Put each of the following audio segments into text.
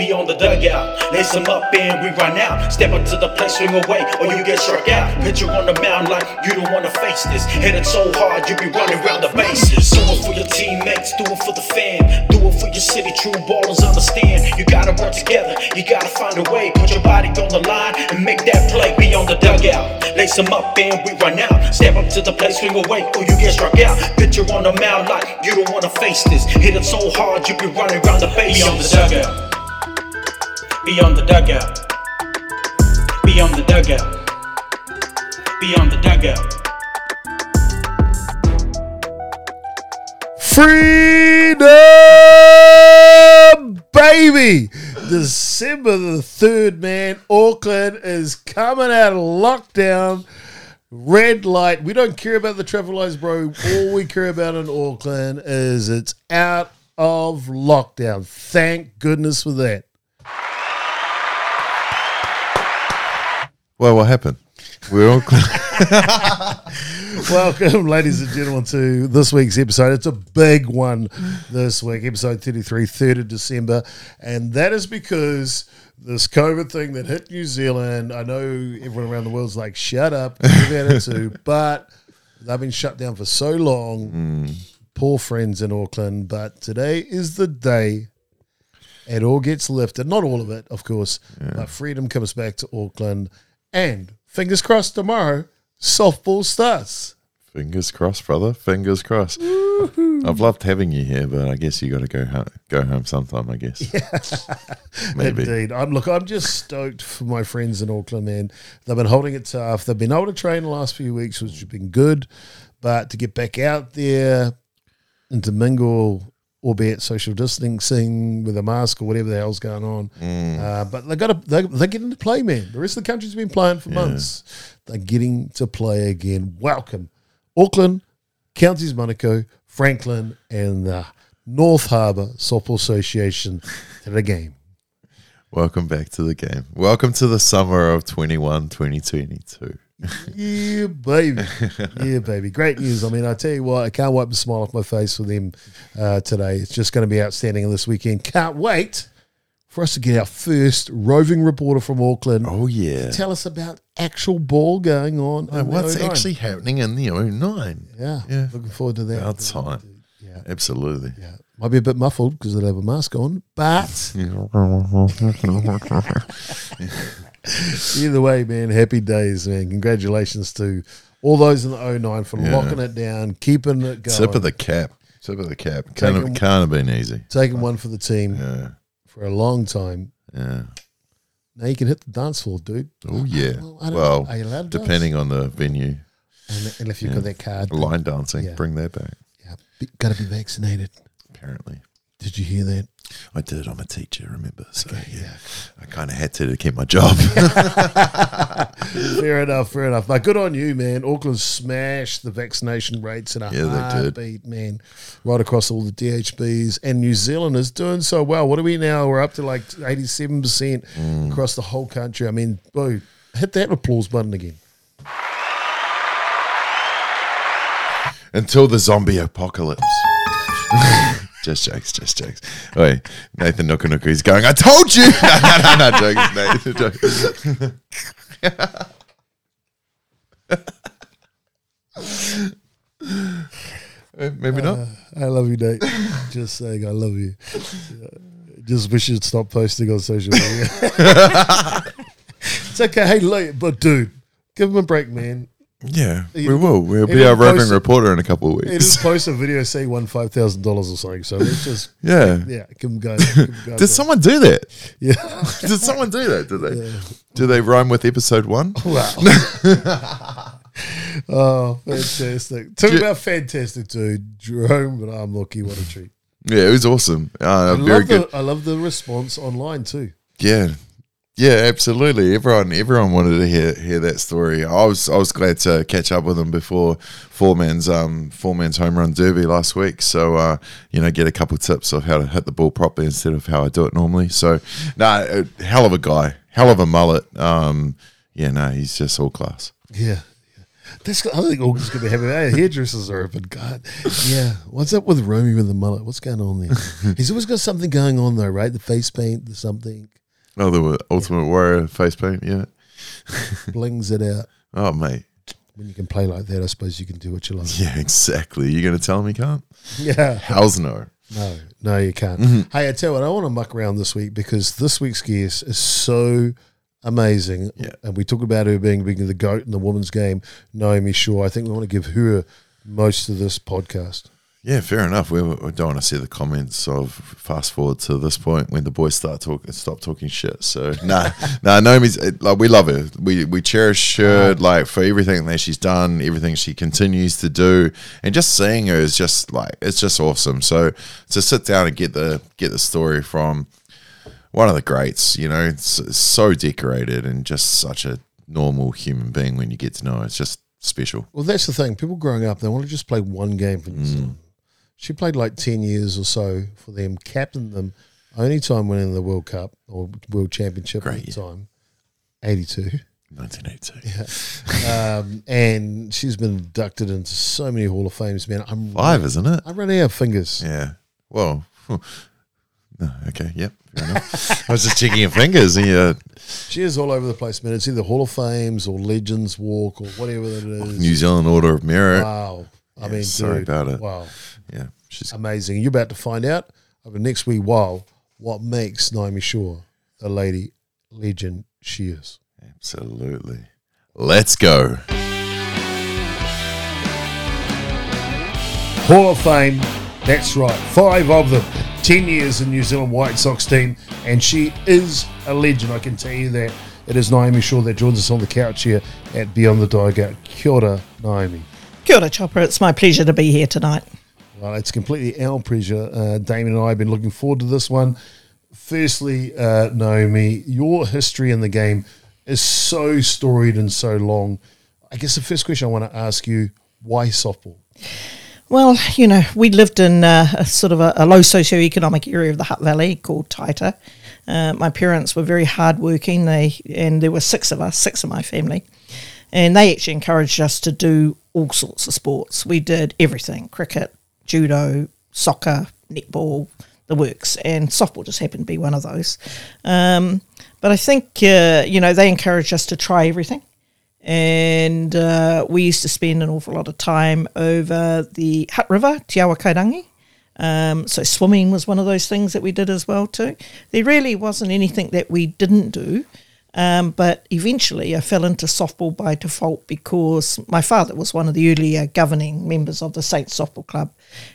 be on the dugout. Lace them up and we run out. Step up to the plate, swing away, or you get struck out. Pitcher on the mound like you don't wanna face this. Hit it so hard, you be running around the bases. Do it for your teammates, do it for the fan. Do it for your city, true ballers understand. You gotta work together, you gotta find a way. Put your body on the line and make that play. Be on the dugout. Lace them up and we run out. Step up to the plate, swing away, or you get struck out. Pitcher on the mound like you don't wanna face this. Hit it so hard, you be running around the base. Be on the dugout. Be on the dugout. Be on the dugout. Be on the dugout. Freedom, baby! December the 3rd, man. Auckland is coming out of lockdown. Red light. We don't care about the traffic lights, bro. All we care about in Auckland is it's out of lockdown. Thank goodness for that. Well, what happened? We're all Welcome, ladies and gentlemen, to this week's episode. It's a big one this week, episode 33, 3rd of December. And that is because this COVID thing that hit New Zealand, I know everyone around the world's like, shut up, give attitude, but they've been shut down for so long. Mm. Poor friends in Auckland. But today is the day it all gets lifted. Not all of it, of course, but freedom comes back to Auckland. And fingers crossed tomorrow, softball starts. Fingers crossed, brother. Fingers crossed. I've loved having you here, but I guess you got to go home. Go home sometime. I guess. Maybe. Indeed. I'm look, I'm just stoked for my friends in Auckland, man. They've been holding it tough. They've been able to train the last few weeks, which has been good. But to get back out there and to mingle, albeit social distancing with a mask or whatever the hell's going on. Uh, but they got to they, they're getting to play, man. The rest of the country's been playing for months. They're getting to play again. Welcome, Auckland, Counties Manukau, Franklin, and the North Harbour Softball Association to the game. Welcome back to the game. Welcome to the summer of 21, 2022. Yeah, baby. yeah, baby. Great news. I mean, I tell you what, I can't wipe the smile off my face for them uh, today. It's just going to be outstanding this weekend. Can't wait for us to get our first roving reporter from Auckland. Oh yeah. Tell us about actual ball going on. Oh, what's 09. actually happening in the 09? Yeah, Yeah. Looking forward to that. About time. Yeah. Absolutely. Yeah. Might be a bit muffled because they'll have a mask on, but either way, man, happy days, man. Congratulations to all those in the 09 for Yeah. locking it down, keeping it going. Tip of the cap. Tip of the cap. Can't have, can't have been easy. taking one for the team Yeah. for a long time. Yeah. Now you can hit the dance floor, dude. Oh yeah. Well, Well, know. Are you allowed to dance? depending on the venue, And, and if you've got that card, line dancing, Yeah. bring that back. yeah, got to be vaccinated. Apparently, Did you hear that? I did. I'm a teacher. Remember? So yeah, I kind of had to to keep my job. fair enough, fair enough. But good on you, man. Auckland smashed the vaccination rates in a Yeah, heartbeat, man. Right across all the DHBs. And New Zealand is doing so well. What are we now? We're up to like 87% Mm. across the whole country. I mean, boo, hit that applause button again. Until the zombie apocalypse. just jokes, just jokes. Wait, Nathan Nukanuka is going, I told you! no, no, no, no, jokes, Nathan. Jokes. Eh, Maybe not. I love you, Nate. Just saying, I love you. Just wish you'd stop posting on social media. it's okay. Hey, late, but dude, give him a break, man. Yeah, we will. We'll be our roving post reporter in a couple of weeks. just post a video he won five thousand dollars or something. So let's just Yeah. yeah, give go. Give go Did someone do that? yeah. Did someone do that? Did they? Do they rhyme with episode one? Wow. oh, fantastic! Talk about fantastic, dude. Jerome, but I'm lucky. What a treat. Yeah, it was awesome. Uh, I very good. the I love the response online too. Yeah, yeah, absolutely. Everyone, everyone wanted to hear hear that story. I was I was glad to catch up with him before Foreman's um Foreman's home run derby last week. So uh, you know, get a couple tips of how to hit the ball properly instead of how I do it normally. So, nah, hell of a guy, hell of a mullet. Um, yeah, no, he's just all class. Yeah. yeah. That's, I think August could be happy. Our hairdressers are open. God, yeah. What's up with Romy with the mullet? What's going on there? He's always got something going on though, right? The face paint, the something Oh, the Ultimate Warrior face paint, yeah. blings it out. Oh, mate. When you can play like that, I suppose you can do what you like. Yeah, exactly. You're going to tell me can't? Yeah. Hell's no. No, no, you can't. Mm-hmm. Hey, I tell you what, I want to muck around this week because this week's guest is so amazing. Yeah. And we talk about her being, being the GOAT in the women's game, Naomi Shaw. I think we want to give her most of this podcast. Yeah, fair enough. We, we don't want to see the comments of fast forward to this point when the boys start talking, stop talking shit. So nah, nah, Naomi's it- like we love her. We we cherish her uh-huh. like for everything that she's done, everything she continues to do, and just seeing her is just like it's just awesome. So to sit down and get the get the story from one of the greats, you know, it's, it's so decorated and just such a normal human being when you get to know her. It's just special. Well, that's the thing. People growing up, they want to just play one game for New Zealand. Mm. She played like 10 years or so for them, captained them, only time winning the World Cup or World Championship Great at the time, 82. 1982. um, and she's been inducted into so many Hall of Fames, man. I'm Five, isn't it? I'm running out of fingers. Yeah. Well, no, okay. Yep. I was just checking your fingers. And yeah, She is all over the place, man. It's either Hall of Fames or Legends Walk or whatever it is. New Zealand Order of Merit. Wow. I Yeah, mean, sorry dude, about it. Wow. Yeah. She's Amazing. You're about to find out over the next week while what makes Naomi Shaw the lady legend she is. absolutely. Let's go. Hall of Fame. That's right. Five of them. Ten years in New Zealand White Sox team. And she is a legend, I can tell you that. It is Naomi Shaw that joins us on the couch here at Beyond the Dugout. Kia ora, Naomi. Kia ora, Chopper. It's my pleasure to be here tonight. Well, it's completely our pleasure. Uh, Damien and I have been looking forward to this one. Firstly, uh, Naomi, your history in the game is so storied and so long. I guess the first question I want to ask you why softball? Well, you know, we lived in uh, a sort of a, a low socioeconomic area of the Hutt Valley called Taita. Uh, my parents were very hardworking. They and there were six of us, six of my family, and they actually encouraged us to do all sorts of sports. We did everything: cricket, judo, soccer, netball, the works, and softball just happened to be one of those. Um, but I think uh, you know they encouraged us to try everything and uh, we used to spend an awful lot of time over the Hutt River, Te Awa Kairangi. Um, so swimming was one of those things that we did as well too. There really wasn't anything that we didn't do, um, but eventually I fell into softball by default because my father was one of the earlier governing members of the Saints Softball Club,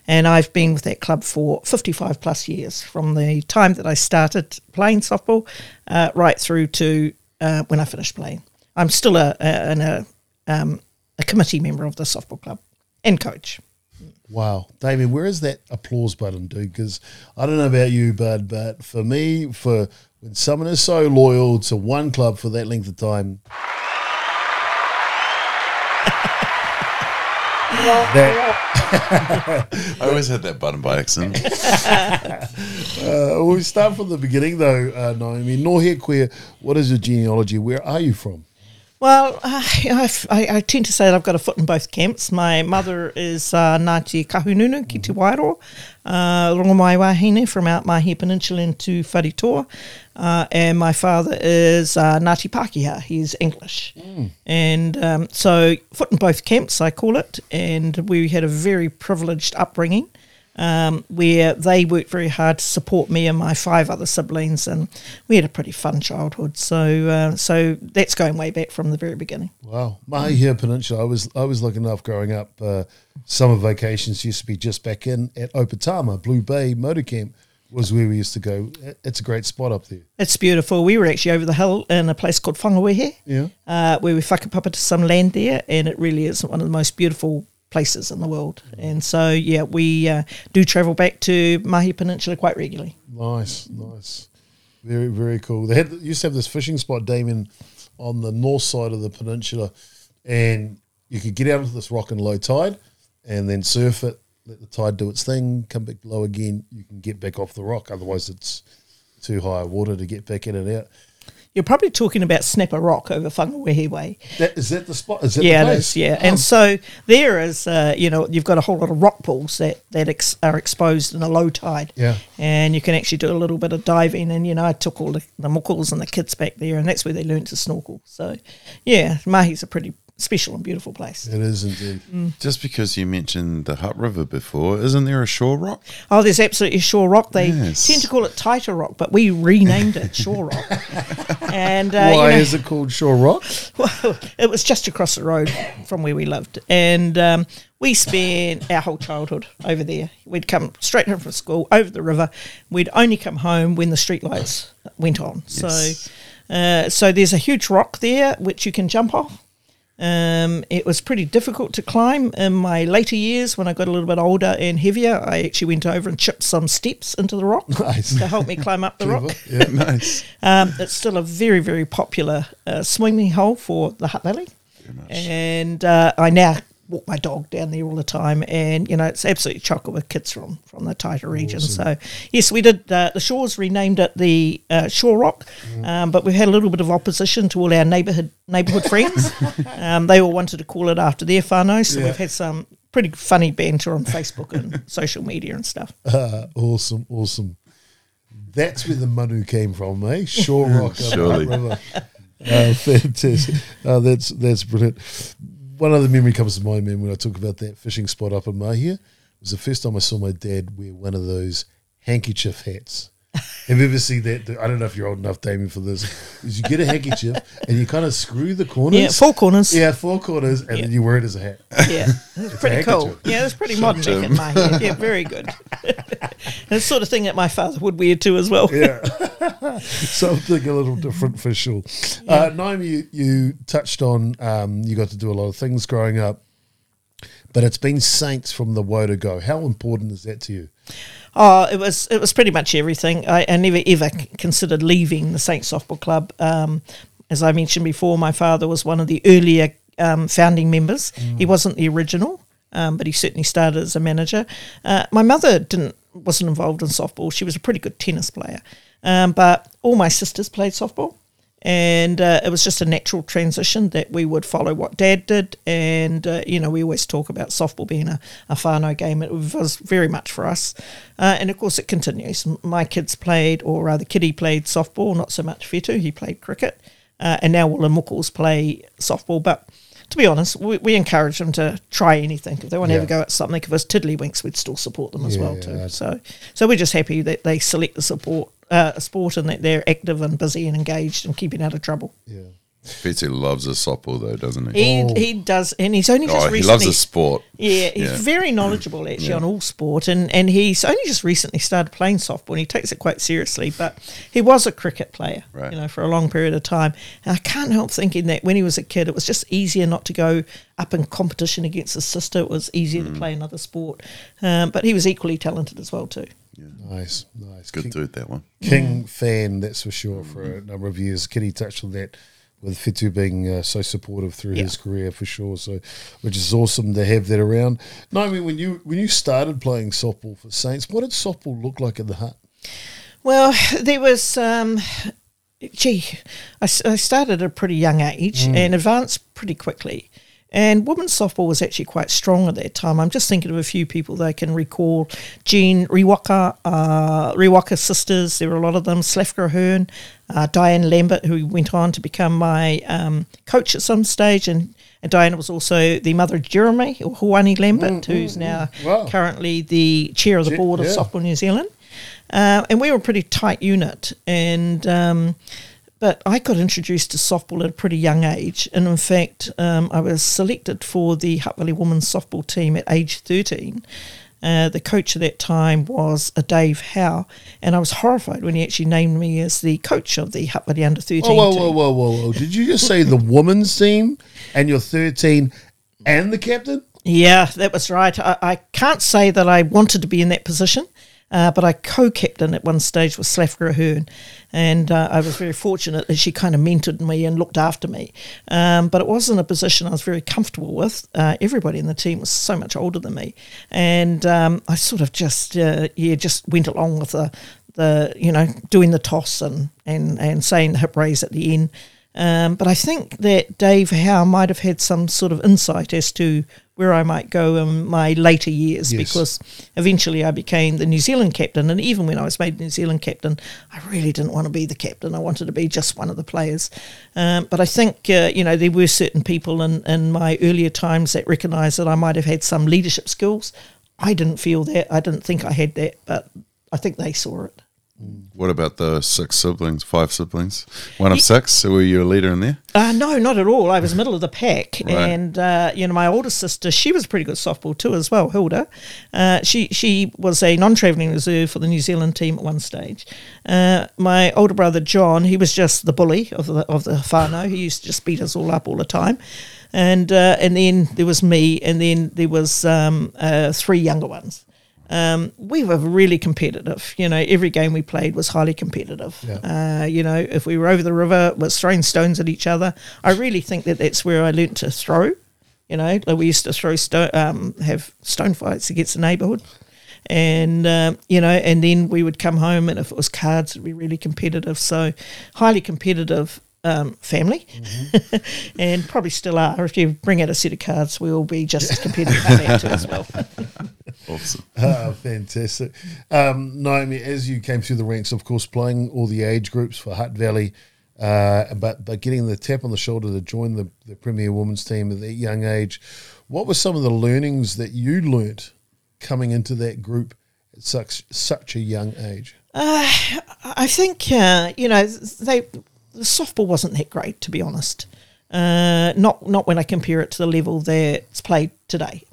and I've been with that club for 55 plus years from the time that I started playing softball uh, right through to uh, when I finished playing. I'm still a, a, a, um, a committee member of the softball club and coach. Wow. Damien, where is that applause button, dude? Because I don't know about you, bud, but for me, for when someone is so loyal to one club for that length of time, that I always had that button by accident. uh, we start from the beginning, though, uh, Naomi. Nō hea koe, what is your genealogy? Where are you from? Well, I've, I, I tend to say that I've got a foot in both camps. My mother is uh, Ngāti Kahungunu ki Te Wairoa, uh, Rongomaiwahine from out Mahia Peninsula into Wharitoa. Uh, and my father is uh, Ngāti Pākehā. He's English. And um, so, foot in both camps, I call it. And we had a very privileged upbringing um, where they worked very hard to support me and my five other siblings, and we had a pretty fun childhood. So, uh, so that's going way back from the very beginning. Wow, Mahia Peninsula. I was I was lucky enough growing up. Uh, summer vacations used to be just back in at Opoutama, Blue Bay Motor Camp was where we used to go. It's a great spot up there. It's beautiful. We were actually over the hill in a place called Whangawehe, Yeah. uh, where we whakapapa to some land there, and it really is one of the most beautiful places in the world. And so, yeah, we uh, do travel back to Mahia Peninsula quite regularly. Nice, nice, very very cool. They had used to have this fishing spot, Damien, on the north side of the peninsula, and you could get out into this rock in low tide, and then surf it, let the tide do its thing, come back low again. You can get back off the rock, otherwise it's too high water to get back in and out. You're probably talking about Snapper Rock over Whangawehe Way. That, is that the spot? Is that Yeah, the it place? is. Yeah, Oh, and so there is, uh, you know, you've got a whole lot of rock pools that that ex- are exposed in a low tide. Yeah. and you can actually do a little bit of diving. And you know, I took all the, the muckles and the kids back there, and that's where they learned to snorkel. So, yeah, Mahia's a pretty special and beautiful place. it is indeed. Mm. Just because you mentioned the Hutt River before, isn't there a Shaw rock? Oh, there's absolutely a Shaw Rock. They Yes. tend to call it Taita Rock, but we renamed it Shaw Rock. and uh, Why you know, is it called Shaw Rock? Well, it was just across the road from where we lived, and um, we spent our whole childhood over there. We'd come straight home from school over the river. We'd only come home when the streetlights went on. Yes. So, uh, so there's a huge rock there which you can jump off. Um, it was pretty difficult to climb in my later years when I got a little bit older and heavier. I actually went over and chipped some steps into the rock Nice. to help me climb up the rock. Yeah. nice. Um, it's still a very, very popular uh, swimming hole for the Hutt Valley. And uh, I now walk my dog down there all the time. And, you know, it's absolutely chocker with kids from, from the Taita region. So, yes, we did. Uh, the Shaws renamed it the uh, Shaw Rock, um, but we've had a little bit of opposition to all our neighbourhood neighbourhood friends. Um, they all wanted to call it after their whānau. So, Yeah. we've had some pretty funny banter on Facebook and social media and stuff. Uh, awesome, awesome. That's where the manu came from, eh? Shaw Rock, up Surely. that river. Uh, fantastic. Uh, that's that's brilliant. One other memory comes to my mind, when I talk about that fishing spot up in Mahia. It was the first time I saw my dad wear one of those handkerchief hats. Have you ever seen that? I don't know if you're old enough, Damien, for this. Is you get a handkerchief and you kind of screw the corners. Yeah, four corners. Yeah, four corners, and then you wear it as a hat. Yeah, it's pretty cool. Yeah, it's pretty modern in my head. Yeah, very good. the sort of thing that my father would wear too as well. Yeah. Something a little different for sure. Uh, Naomi, you, you touched on um, you got to do a lot of things growing up, but it's been Saints from the woe to go. How important is that to you? Oh, it was it was pretty much everything. I, I never ever considered leaving the Saints Softball Club. Um, as I mentioned before, my father was one of the earlier um, founding members. He wasn't the original, um, but he certainly started as a manager. Uh, my mother didn't wasn't involved in softball. She was a pretty good tennis player, um, but all my sisters played softball. And uh, it was just a natural transition that we would follow what Dad did. And, uh, you know, we always talk about softball being a, a whānau game. It was very much for us. Uh, and of course, it continues. My kids played, or rather, Kitty played softball, not so much Fetu, he played cricket. Uh, and now all the Muckles play softball. But to be honest, we, we encourage them to try anything. If they want to have a go at something, if it's tiddlywinks, we'd still support them as well too. that's- So, so we're just happy that they select the support uh, a sport and that they're active and busy and engaged and keeping out of trouble. Yeah. Fitzy loves a softball though, doesn't he? He Oh. he does, and he's only just oh, he loves a sport. Yeah, he's Yeah. very knowledgeable actually on all sport, and, and he's only just recently started playing softball, and he takes it quite seriously. But he was a cricket player, Right. you know, for a long period of time. And I can't help thinking that when he was a kid, it was just easier not to go up in competition against his sister. It was easier Mm. to play another sport, um, but he was equally talented as well too. Nice, nice. Good King, dude, that one. King fan, that's for sure, for a number of years. Kitty touched on that with Fitu being uh, so supportive through Yeah. his career for sure. So, which is awesome to have that around. Naomi, when you when you started playing softball for Saints, what did softball look like in the Hutt? Well, there was, um, gee, I started at a pretty young age and advanced pretty quickly. And women's softball was actually quite strong at that time. I'm just thinking of a few people that I can recall. Jean Riwaka, uh, Riwaka sisters, there were a lot of them. Slafka Hearn, uh, Diane Lambert, who went on to become my um, coach at some stage. And, and Diana was also the mother of Jeremy, or Huani Lambert, who's now Wow. currently the chair of the board of. Softball New Zealand. Uh, and we were a pretty tight unit. And um, but I got introduced to softball at a pretty young age, and in fact, um, I was selected for the Hutt Valley women's softball team at age thirteen. Uh, the coach at that time was a Dave Howe, and I was horrified when he actually named me as the coach of the Hutt Valley under thirteen Whoa, whoa, whoa, whoa, whoa, whoa! Did you just say the women's team and you're 13 and the captain? Yeah, that was right. I, I can't say that I wanted to be in that position, uh, but I co-captain at one stage with Slafka Ahern, and uh, I was very fortunate that she kind of mentored me and looked after me. Um, but it wasn't a position I was very comfortable with. Uh, everybody in the team was so much older than me, and um, I sort of just uh, yeah just went along with the the you know doing the toss and and and saying the hip raise at the end. Um, but I think that Dave Howe might have had some sort of insight as to where I might go in my later years Yes. because eventually I became the New Zealand captain. And even when I was made New Zealand captain, I really didn't want to be the captain. I wanted to be just one of the players. Um, but I think, uh, you know, there were certain people in, in my earlier times that recognised that I might have had some leadership skills. I didn't feel that. I didn't think I had that, but I think they saw it. What about the six siblings, five siblings? One of six. So were you a leader in there? Uh, no, not at all. I was middle of the pack, Right. and uh, you know my older sister, she was a pretty good softball too as well. Hilda, uh, she she was a non-travelling reserve for the New Zealand team at one stage. Uh, my older brother John, he was just the bully of the of the whānau. He used to just beat us all up all the time, and uh, and then there was me, and then there was um, uh, three younger ones. Um, we were really competitive. You know, every game we played was highly competitive. Yeah. Uh, you know, if we were over the river, it was throwing stones at each other. I really think that that's where I learnt to throw. You know, like we used to throw stone, um, have stone fights against the neighbourhood, and um, you know, and then we would come home, and if it was cards, it'd be really competitive. So, highly competitive um, family, and probably still are. If you bring out a set of cards, we'll be just as competitive that too as well. Awesome. Ah, fantastic. Um, Naomi, as you came through the ranks, of course, playing all the age groups for Hutt Valley, uh, but but getting the tap on the shoulder to join the, the Premier Women's team at that young age, what were some of the learnings that you learnt coming into that group at such such a young age? I think uh, you know they the softball wasn't that great to be honest. Uh, not not when I compare it to the level that's played today.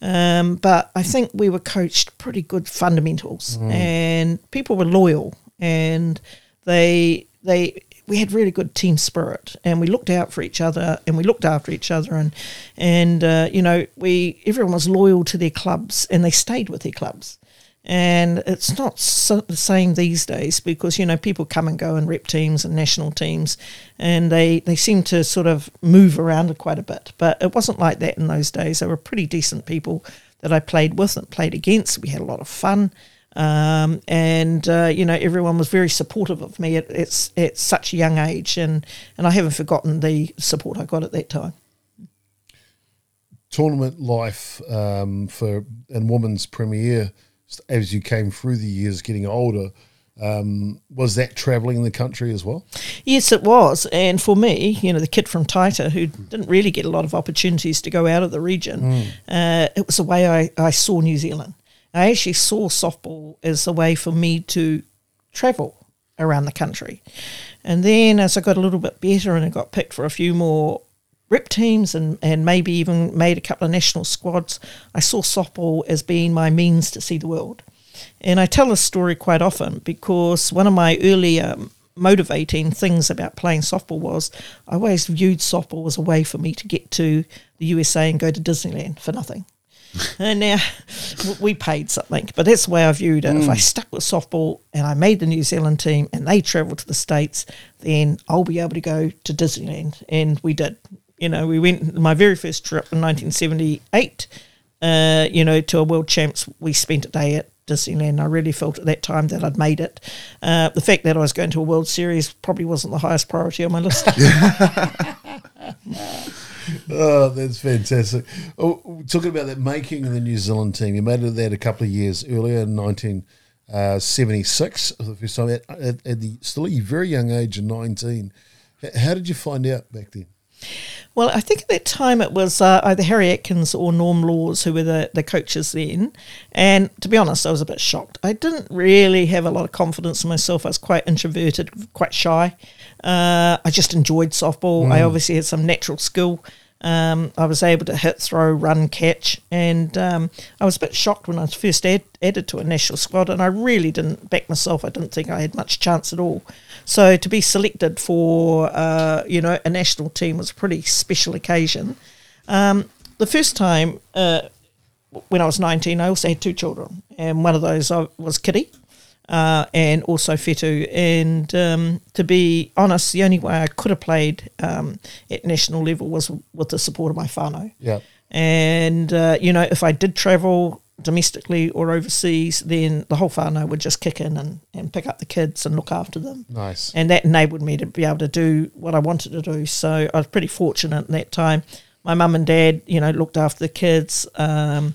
Um, but I think we were coached pretty good fundamentals, and people were loyal, and they they we had really good team spirit, and we looked out for each other, and we looked after each other, and and uh, you know we everyone was loyal to their clubs, and they stayed with their clubs. And it's not so the same these days because you know people come and go in rep teams and national teams, and they they seem to sort of move around quite a bit. But it wasn't like that in those days. They were pretty decent people that I played with and played against. We had a lot of fun, um, and uh, you know everyone was very supportive of me at, at at such a young age, and and I haven't forgotten the support I got at that time. Tournament life um, for and women's premier as you came through the years, getting older. Um, was that travelling the country as well? Yes, it was. And for me, you know, the kid from Taita who didn't really get a lot of opportunities to go out of the region, uh, it was the way I, I saw New Zealand. I actually saw softball as a way for me to travel around the country. And then as I got a little bit better and I got picked for a few more rep teams and, and maybe even made a couple of national squads, I saw softball as being my means to see the world. And I tell this story quite often because one of my earlier motivating things about playing softball was I always viewed softball as a way for me to get to the USA and go to Disneyland for nothing. and now we paid something, but that's the way I viewed it. If I mm. stuck with softball and I made the New Zealand team and they travelled to the States, then I'll be able to go to Disneyland. And we did. You know, we went my very first trip in 1978 uh, you know, to a world champs, we spent a day at Disneyland. I really felt at that time that I'd made it. Uh, the fact that I was going to a World Series probably wasn't the highest priority on my list. Oh, that's fantastic. Oh, talking about that making of the New Zealand team, you made it that a couple of years earlier in 1976 for the first time at, at, at the still a very young age of 19. How did you find out back then? Well, I think at that time it was uh, either Harry Atkins or Norm Laws who were the, the coaches then. And to be honest, I was a bit shocked. I didn't really have a lot of confidence in myself. I was quite introverted, quite shy. Uh, I just enjoyed softball. I obviously had some natural skill. Um, I was able to hit, throw, run, catch, and um, I was a bit shocked when I was first add, added to a national squad, and I really didn't back myself. I didn't think I had much chance at all. So to be selected for uh, you know a national team was a pretty special occasion. Um, the first time uh, when I was 19, I also had two children, and one of those uh, was Kitty, uh, and also Fetu. And um, to be honest, the only way I could have played um, at national level was with the support of my whānau. Yeah. And, uh, you know, if I did travel, domestically or overseas, then the whole whānau would just kick in and, and pick up the kids and look after them. Nice. And that enabled me to be able to do what I wanted to do. So I was pretty fortunate in that time. My mum and dad, you know, looked after the kids. Um,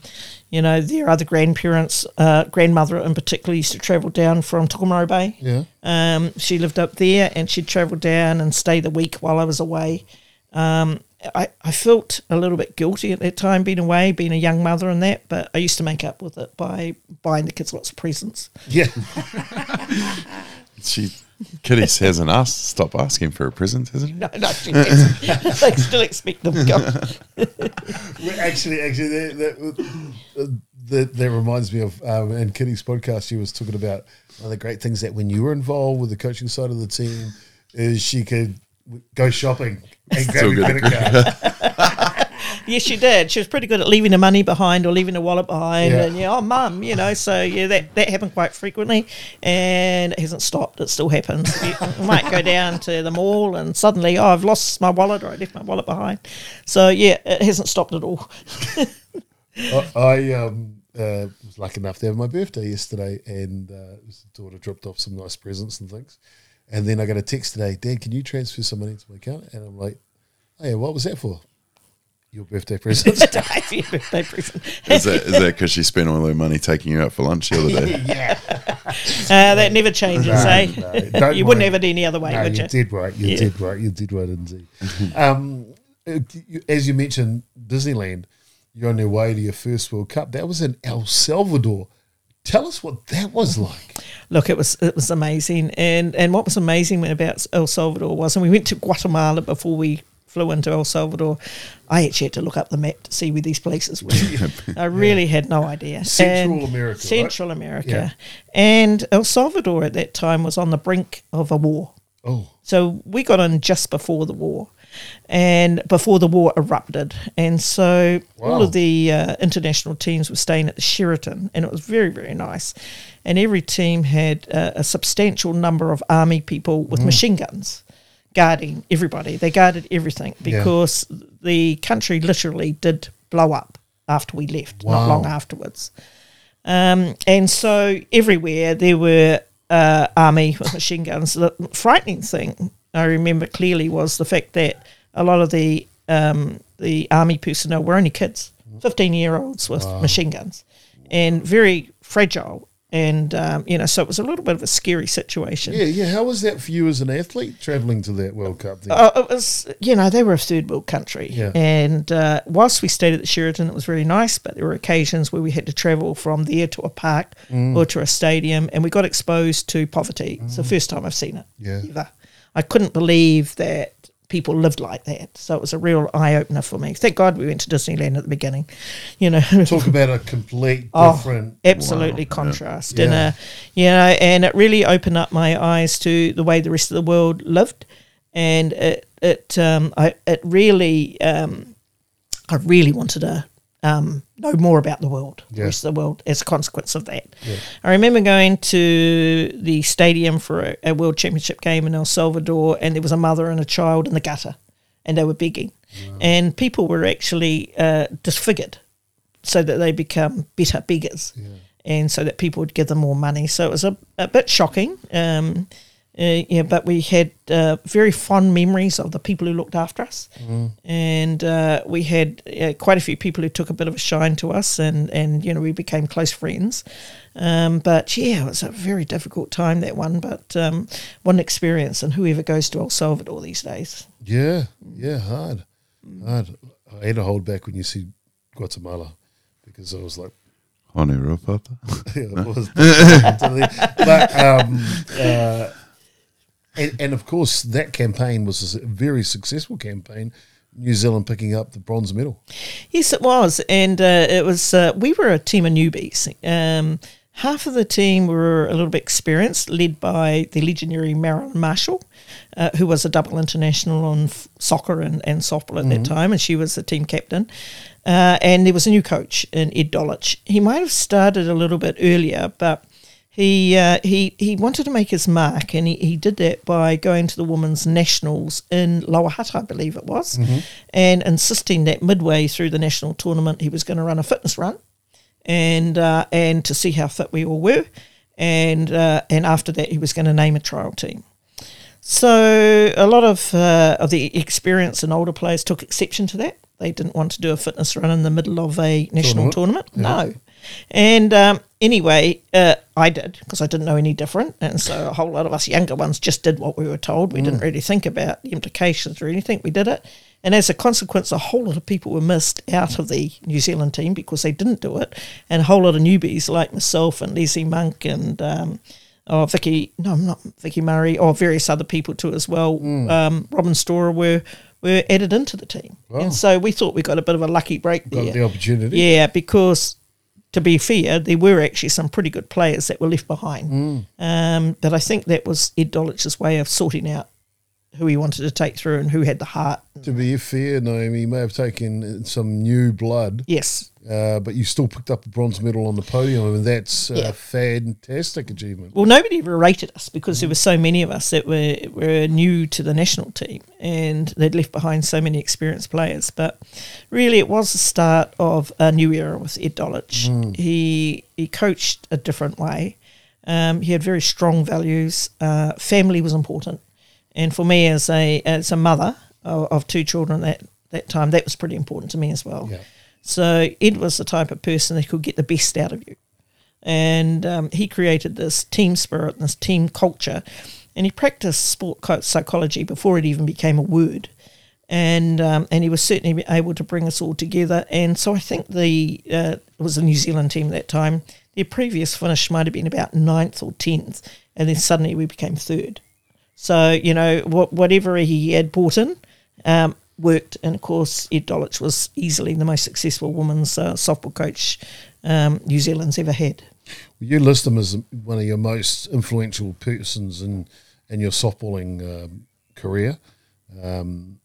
you know, their other grandparents, uh, grandmother in particular, used to travel down from Tokomaru Bay. Yeah. Um, she lived up there and she'd travel down and stay the week while I was away. Um, I, I felt a little bit guilty at that time being away, being a young mother and that, but I used to make up with it by buying the kids lots of presents. Yeah. She, Kitty hasn't asked, stop asking for a present, has it? No, no, she hasn't. they still expect them to come. Well, actually, actually, that, that, that, that reminds me of um, in Kitty's podcast. She was talking about one of the great things that when you were involved with the coaching side of the team, is she could go shopping and grab Still a credit card. Yes, she did. She was pretty good at leaving the money behind or leaving the wallet behind. Yeah. And yeah, oh, mum, you know. So yeah, that that happened quite frequently, and it hasn't stopped. It still happens. You might go down to the mall and suddenly, oh, I've lost my wallet or I left my wallet behind. So yeah, it hasn't stopped at all. I, I um, uh, was lucky enough to have my birthday yesterday, and uh, his daughter dropped off some nice presents and things. And then I got a text today, Dad, can you transfer some money to my account? And I'm like, Oh yeah, what was that for? Your birthday presents. Your birthday present. Is that is that because she spent all her money taking you out for lunch the other day? yeah. Uh, that never changes, No, eh? no, don't you wouldn't worry. have it any other way, no, would you you? did right. You Yeah. did right. You did right indeed. um, uh, as you mentioned, Disneyland. You're on your way to your first World Cup. That was in El Salvador. Tell us what that was like. Look, it was it was amazing, and and what was amazing about El Salvador was, and we went to Guatemala before we flew into El Salvador. I actually had to look up the map to see where these places were. I really had no idea. Central And- America, right? Central America, Yeah. and El Salvador at that time was on the brink of a war. Oh, So we got in just before the war, and before the war erupted, and so all of the uh, international teams were staying at the Sheraton, and it was very very nice. And every team had uh, a substantial number of army people with machine guns guarding everybody. They guarded everything Yeah. because the country literally did blow up after we left, not long afterwards. Um, and so everywhere there were uh, army with machine guns. The frightening thing I remember clearly was the fact that a lot of the um, the army personnel were only kids, fifteen year olds with machine guns, and very fragile. And um, you know, so it was a little bit of a scary situation. yeah, yeah. How was that for you as an athlete traveling to that World Cup? Then? Uh, it was, you know, they were a third world country. Yeah. And uh, whilst we stayed at the Sheraton, it was really nice, but there were occasions where we had to travel from there to a park Mm. or to a stadium, and we got exposed to poverty. It's the first time I've seen it. Yeah. Ever. I couldn't believe that people lived like that. So it was a real eye opener for me. Thank God we went to Disneyland at the beginning. You know, Talk about a complete Oh, different. absolutely contrast Yeah. and uh you know and it really opened up my eyes to the way the rest of the world lived and it it um I it really um I really wanted to um know more about the world the rest of the world as a consequence of that. I remember going to the stadium for a, a world championship game in El Salvador and there was a mother and a child in the gutter and they were begging. And people were actually uh, disfigured so that they become better beggars, and so that people would give them more money. So it was a, a bit shocking. Um, uh, yeah, but we had uh, very fond memories of the people who looked after us, and uh, we had uh, quite a few people who took a bit of a shine to us, and and you know we became close friends. Um, but yeah, it was a very difficult time that one, but um, what an experience, and whoever goes to El Salvador these days. Yeah, yeah, hard, hard. I had to hold back when you see Guatemala because I was like, Hone Papa. yeah, it was. but um, uh, and, and of course, that campaign was a very successful campaign. New Zealand picking up the bronze medal. Yes, it was, and uh, it was. Uh, we were a team of newbies. Um, half of the team were a little bit experienced, led by the legendary Marilyn Marshall, uh, who was a double international on f- soccer and, and softball at that time, and she was the team captain. Uh, and there was a new coach in Ed Dolejs. He might have started a little bit earlier, but he uh, he he wanted to make his mark, and he, he did that by going to the women's nationals in Lower Hutt, I believe it was, and insisting that midway through the national tournament he was going to run a fitness run, and uh, and to see how fit we all were, and uh, and after that he was going to name a trial team. So a lot of uh, of the experienced and older players took exception to that. They didn't want to do a fitness run in the middle of a national tournament. No. And um, anyway, uh, I did because I didn't know any different, and so a whole lot of us younger ones just did what we were told. We didn't really think about the implications or anything. We did it, and as a consequence, a whole lot of people were missed out of the New Zealand team because they didn't do it, and a whole lot of newbies like myself and Leslie Monk and. Um, Oh, Vicky, no, I'm not Vicky Murray, or various other people too as well. Um, Robin Storer were were added into the team, and so we thought we got a bit of a lucky break Got there. the opportunity. Yeah, because to be fair, there were actually some pretty good players that were left behind. Mm. Um, but I think that was Ed Dolejs's way of sorting out who he wanted to take through and who had the heart. To be fair, Naomi, you may have taken some new blood, Yes, uh, but you still picked up a bronze medal on the podium, and that's a fantastic achievement. Well, nobody ever rated us because there were so many of us that were were new to the national team, and they'd left behind so many experienced players. But really, it was the start of a new era with Ed Dolejs. He he coached a different way. Um, he had very strong values. Uh, family was important, and for me as a as a mother of, of two children that that time, that was pretty important to me as well. Yeah. So Ed was the type of person that could get the best out of you. And um, he created this team spirit and this team culture. And he practiced sport psychology before it even became a word. And um, and he was certainly able to bring us all together. And so I think the uh, it was the New Zealand team at that time. Their previous finish might have been about ninth or tenth. And then suddenly we became third. So you know what, whatever he had brought in um, worked, and of course Ed Dolejs was easily the most successful women's uh, softball coach um, New Zealand's ever had. You list him as one of your most influential persons in in your softballing um, career. Um,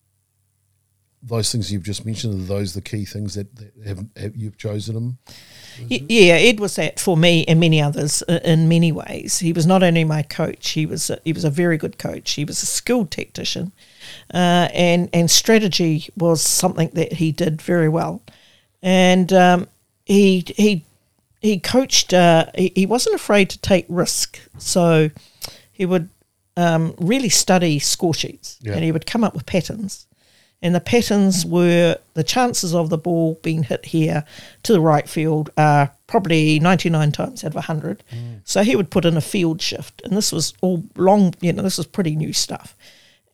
those things you've just mentioned are those the key things that, that have, have you've chosen him? Y- Yeah, Ed was that for me and many others uh, in many ways. He was not only my coach; he was a, he was a very good coach. He was a skilled tactician, uh, and and strategy was something that he did very well. And um, he he he coached. Uh, he, he wasn't afraid to take risk, so he would um, really study score sheets, Yeah. and he would come up with patterns. And the patterns were the chances of the ball being hit here to the right field are probably 99 times out of 100. So he would put in a field shift. And this was all long, you know, this was pretty new stuff.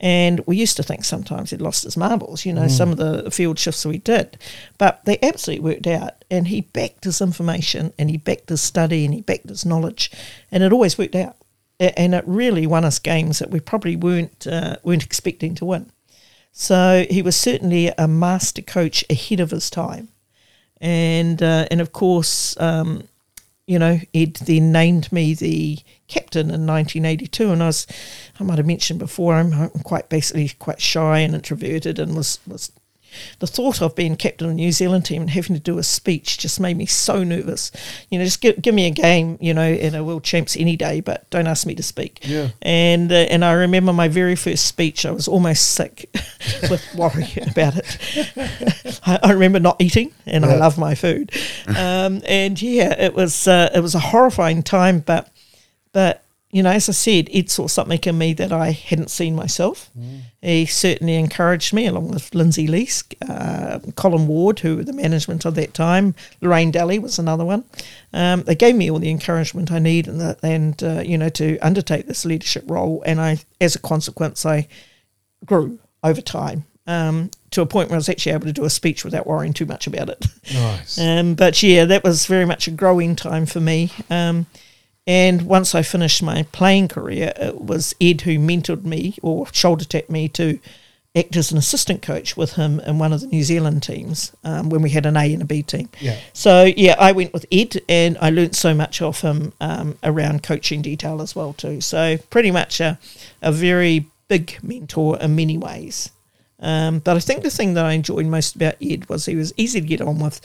And we used to think sometimes he'd lost his marbles, you know, some of the field shifts we did. But they absolutely worked out. And he backed his information and he backed his study and he backed his knowledge. And it always worked out. And it really won us games that we probably weren't, uh, weren't expecting to win. So he was certainly a master coach ahead of his time, and uh, and of course, um, you know, Ed then named me the captain in 1982, and I was, I might have mentioned before, I'm, I'm quite basically quite shy and introverted, and was was. The thought of being captain of the New Zealand team and having to do a speech just made me so nervous. You know, just give, give me a game, you know, in a World Champs any day, but don't ask me to speak. Yeah. And uh, and I remember my very first speech, I was almost sick with worry about it. I, I remember not eating, and I love my food. Um, and yeah, it was uh, it was a horrifying time, but but you know, as I said, Ed saw something in me that I hadn't seen myself. He certainly encouraged me, along with Lindsay Lease, uh, Colin Ward, who were the management of that time. Lorraine Daly was another one. Um, they gave me all the encouragement I need, and the, and uh, you know, to undertake this leadership role. And I, as a consequence, I grew over time. Um, to a point where I was actually able to do a speech without worrying too much about it. Nice. Um, but yeah, that was very much a growing time for me. Um, and once I finished my playing career, it was Ed who mentored me or shoulder tapped me to act as an assistant coach with him in one of the New Zealand teams um, when we had an A and a B team. Yeah. So yeah, I went with Ed, and I learnt so much off him um, around coaching detail as well too. So pretty much a, a very big mentor in many ways. Um, but I think the thing that I enjoyed most about Ed was he was easy to get on with.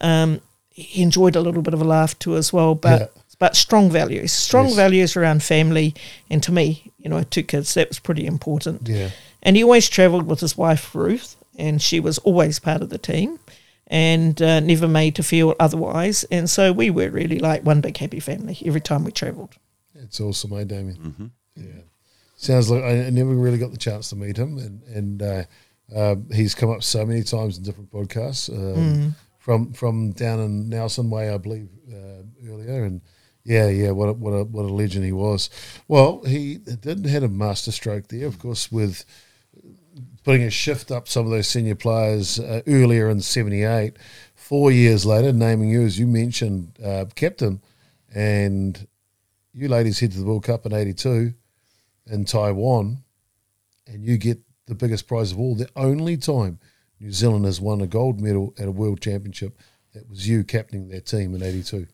Um, he enjoyed a little bit of a laugh too as well, but Yeah. But strong values, strong Yes. values around family, and to me, you know, two kids. That was pretty important. Yeah. And he always travelled with his wife Ruth, and she was always part of the team. and uh, never made to feel otherwise. And so we were really like one big happy family every time we travelled. It's awesome, eh, Damien? Yeah. Sounds like I never really got the chance to meet him, and and uh, uh, he's come up so many times in different podcasts um, from from down in Nelson Way, I believe, uh, earlier, and yeah, yeah, what a, what a what a legend he was. Well, he didn't had a master stroke there, of course, with putting a shift up some of those senior players uh, earlier in '78. Four years later, naming you as you mentioned uh, captain, and you ladies head to the World Cup in '82 in Taiwan, and you get the biggest prize of all. The only time New Zealand has won a gold medal at a World Championship, that was you captaining that team in '82.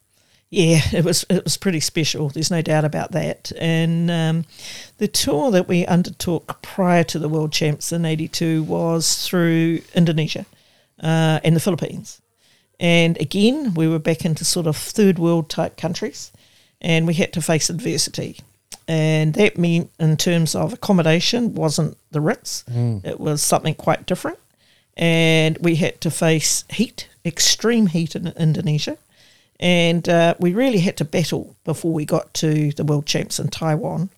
Yeah, it was it was pretty special. There's no doubt about that. And um, the tour that we undertook prior to the World Champs in '82 was through Indonesia uh, and the Philippines. And again, we were back into sort of third world type countries, and we had to face adversity. And that meant, in terms of accommodation, wasn't the Ritz. It was something quite different. And we had to face heat, extreme heat in Indonesia and uh, we really had to battle before we got to the world champs in Taiwan.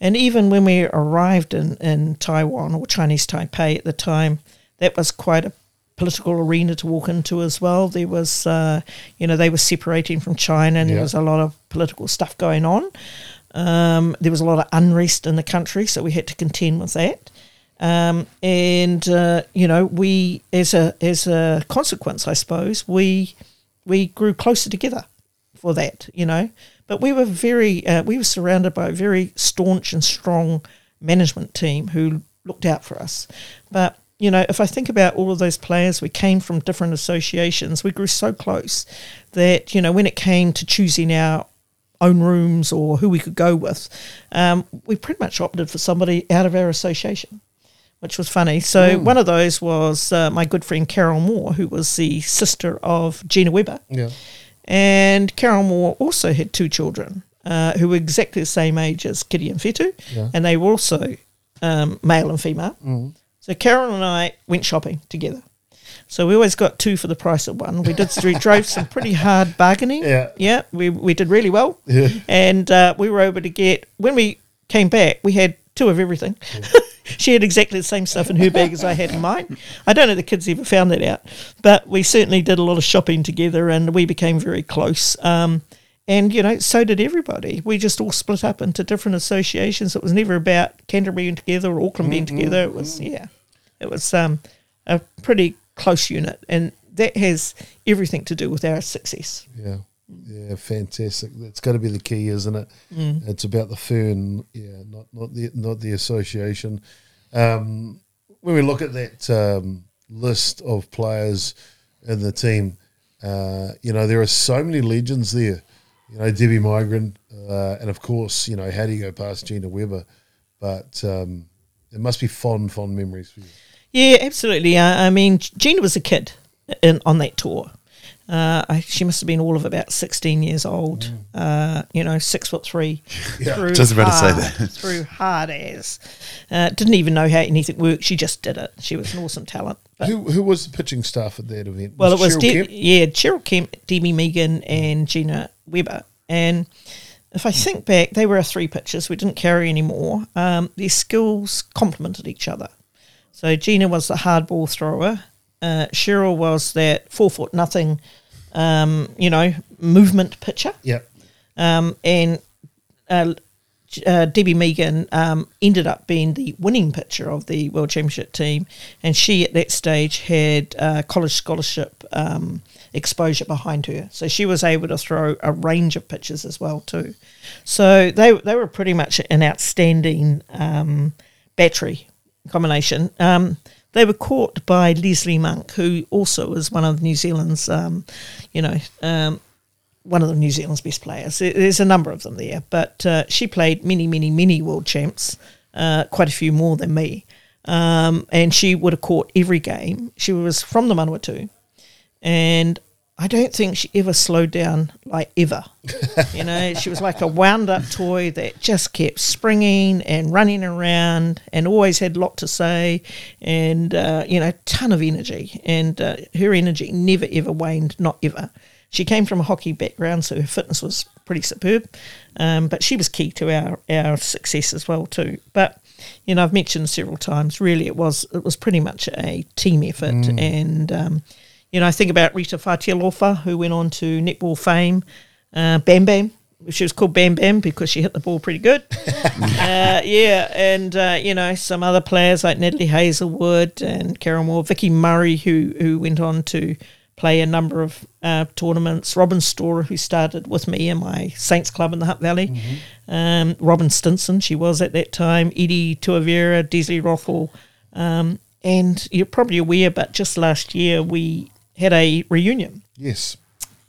And even when we arrived in, in Taiwan or Chinese Taipei at the time, that was quite a political arena to walk into as well. There was, uh, you know, they were separating from China and Yeah. there was a lot of political stuff going on. Um, there was a lot of unrest in the country, so we had to contend with that. Um, and uh, you know, we as a as a consequence, I suppose, we we grew closer together for that. You know, but we were very uh, we were surrounded by a very staunch and strong management team who looked out for us. But you know, if I think about all of those players, we came from different associations. We grew so close that you know, when it came to choosing our own rooms or who we could go with, um, we pretty much opted for somebody out of our association, which was funny. So one of those was uh, my good friend Carol Moore, who was the sister of Gina Weber. Yeah. And Carol Moore also had two children uh, who were exactly the same age as Kitty and Fetu, Yeah. and they were also um, male and female. So Carol and I went shopping together. So we always got two for the price of one. We did we drove some pretty hard bargaining. Yeah. yeah, we we did really well. Yeah. and uh, we were able to get when we came back, we had two of everything. She had exactly the same stuff in her bag as I had in mine. I don't know if the kids ever found that out, but we certainly did a lot of shopping together, and we became very close. Um, and you know, so did everybody. We just all split up into different associations. It was never about Canterbury being together or Auckland being together. It was yeah, it was um, a pretty close unit, and that has everything to do with our success. Yeah, yeah, fantastic. That's got to be the key, isn't it? It's about the fern, yeah, not not the not the association. Um, when we look at that um, list of players in the team, uh, you know there are so many legends there. You know Debbie Megan, uh, and of course, you know how do you go past Gina Weber? But um, it must be fond, fond memories for you. Yeah, absolutely. Uh, I mean, Gina was a kid in, on that tour. Uh, I, she must have been all of about 16 years old, uh, you know, six foot three. through Just about to say hard- that. Through hard as. Uh, didn't even know how anything worked. She just did it. She was an awesome talent. But, Who who was the pitching staff at that event? well, it was, Cheryl De- Kemp? yeah, Cheryl Kemp, Debbie Megan, and Gina Weber. And if I think back, they were our three pitchers. We didn't carry any more. Um, their skills complemented each other. So Gina was the hard ball thrower. Uh, Cheryl was that four foot nothing, um, you know, movement pitcher. Yeah, Um, and uh, uh, Debbie Megan um, ended up being the winning pitcher of the World Championship team, and she at that stage had uh, college scholarship um, exposure behind her, so she was able to throw a range of pitches as well too. So they they were pretty much an outstanding um, battery combination. They were caught by Leslie Monk, who also was one of New Zealand's, um, you know, um, one of the New Zealand's best players. There's a number of them there, but uh, she played many, many, many world champs, uh, quite a few more than me. Um, and she would have caught every game. She was from the Manawatu, and I don't think she ever slowed down, like ever. you know, she was like a wound up toy that just kept springing and running around and always had a lot to say and, uh, you know, a ton of energy. And uh, her energy never ever waned, not ever. She came from a hockey background, so her fitness was pretty superb. Um, but she was key to our, our success as well too. But you know, I've mentioned several times. Really, it was it was pretty much a team effort, and um, you know, I think about Rita Fatialofa, who went on to netball fame. Uh, Bam Bam, she was called Bam Bam because she hit the ball pretty good. uh, yeah, and uh, you know some other players like Natalie Hazelwood and Carol Moore, Vicky Murray, who who went on to play a number of uh, tournaments. Robin Storer, who started with me in my Saints Club in the Hutt Valley. Um, Robin Stinson, she was at that time. Edie Tuavera, Desley Rothwell. Um, and you're probably aware, but just last year we had a reunion Yes.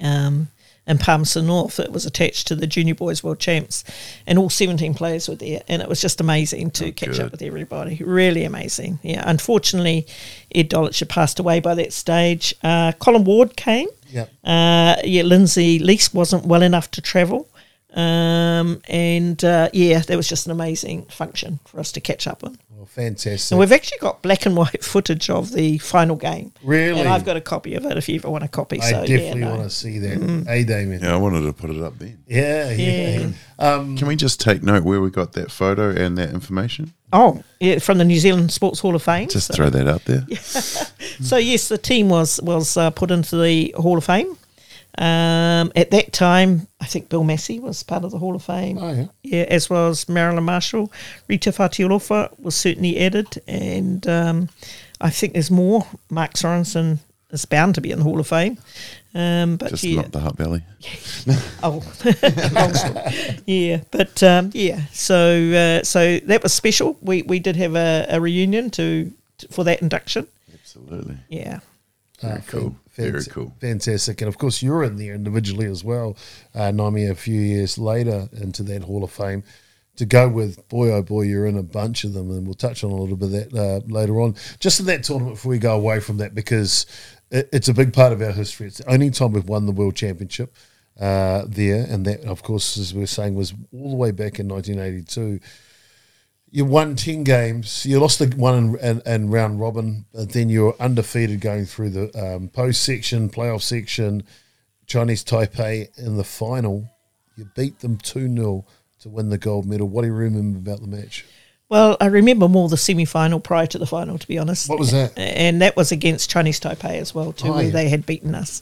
um, in Palmerston North. It was attached to the Junior Boys World Champs, and all 17 players were there, and it was just amazing to catch good. up with everybody. Really amazing. Yeah, unfortunately, Ed Dolejs had passed away by that stage. Uh, Colin Ward came. Yep. Uh, yeah, Lindsay Lease wasn't well enough to travel. Um, and uh, yeah, that was just an amazing function for us to catch up on. Well, fantastic. And we've actually got black and white footage of the final game. Really? And I've got a copy of it if you ever want a copy. I so, definitely yeah, no. want to see that. Hey, Damien. Yeah, I wanted to put it up then. Yeah, yeah. Yeah. Um, Can we just take note where we got that photo and that information? Oh, yeah, from the New Zealand Sports Hall of Fame. Just so, throw that out there. so yes, the team was was uh, put into the Hall of Fame. Um, at that time, I think Bill Massey was part of the Hall of Fame. Oh, yeah. Yeah, as well as Marilyn Marshall. Rita Fatialofa was certainly added, and um, I think there's more. Mark Sorensen is bound to be in the Hall of Fame. Um, but Just yeah, not the Hutt Valley. Oh, long story. yeah, but um, yeah, so uh, so that was special. We we did have a, a reunion to, to for that induction. Absolutely. Yeah, Very Ah, cool. fan- Very cool. Fantastic. And of course, you're in there individually as well, uh, Naomi, a few years later into that Hall of Fame. To go with, boy, oh boy, you're in a bunch of them, and we'll touch on a little bit of that uh, later on. Just in that tournament, before we go away from that, because it, it's a big part of our history. It's the only time we've won the World Championship uh, there, and that, of course, as we are saying, was all the way back in 1982 you won 10 games. You lost the one in, in, in round robin, but then you were undefeated going through the um, post section, playoff section. Chinese Taipei in the final. You beat them 2 0 to win the gold medal. What do you remember about the match? well, I remember more the semi final prior to the final, to be honest. What was that? And that was against Chinese Taipei as well, too, Oh, where yeah. they had beaten us.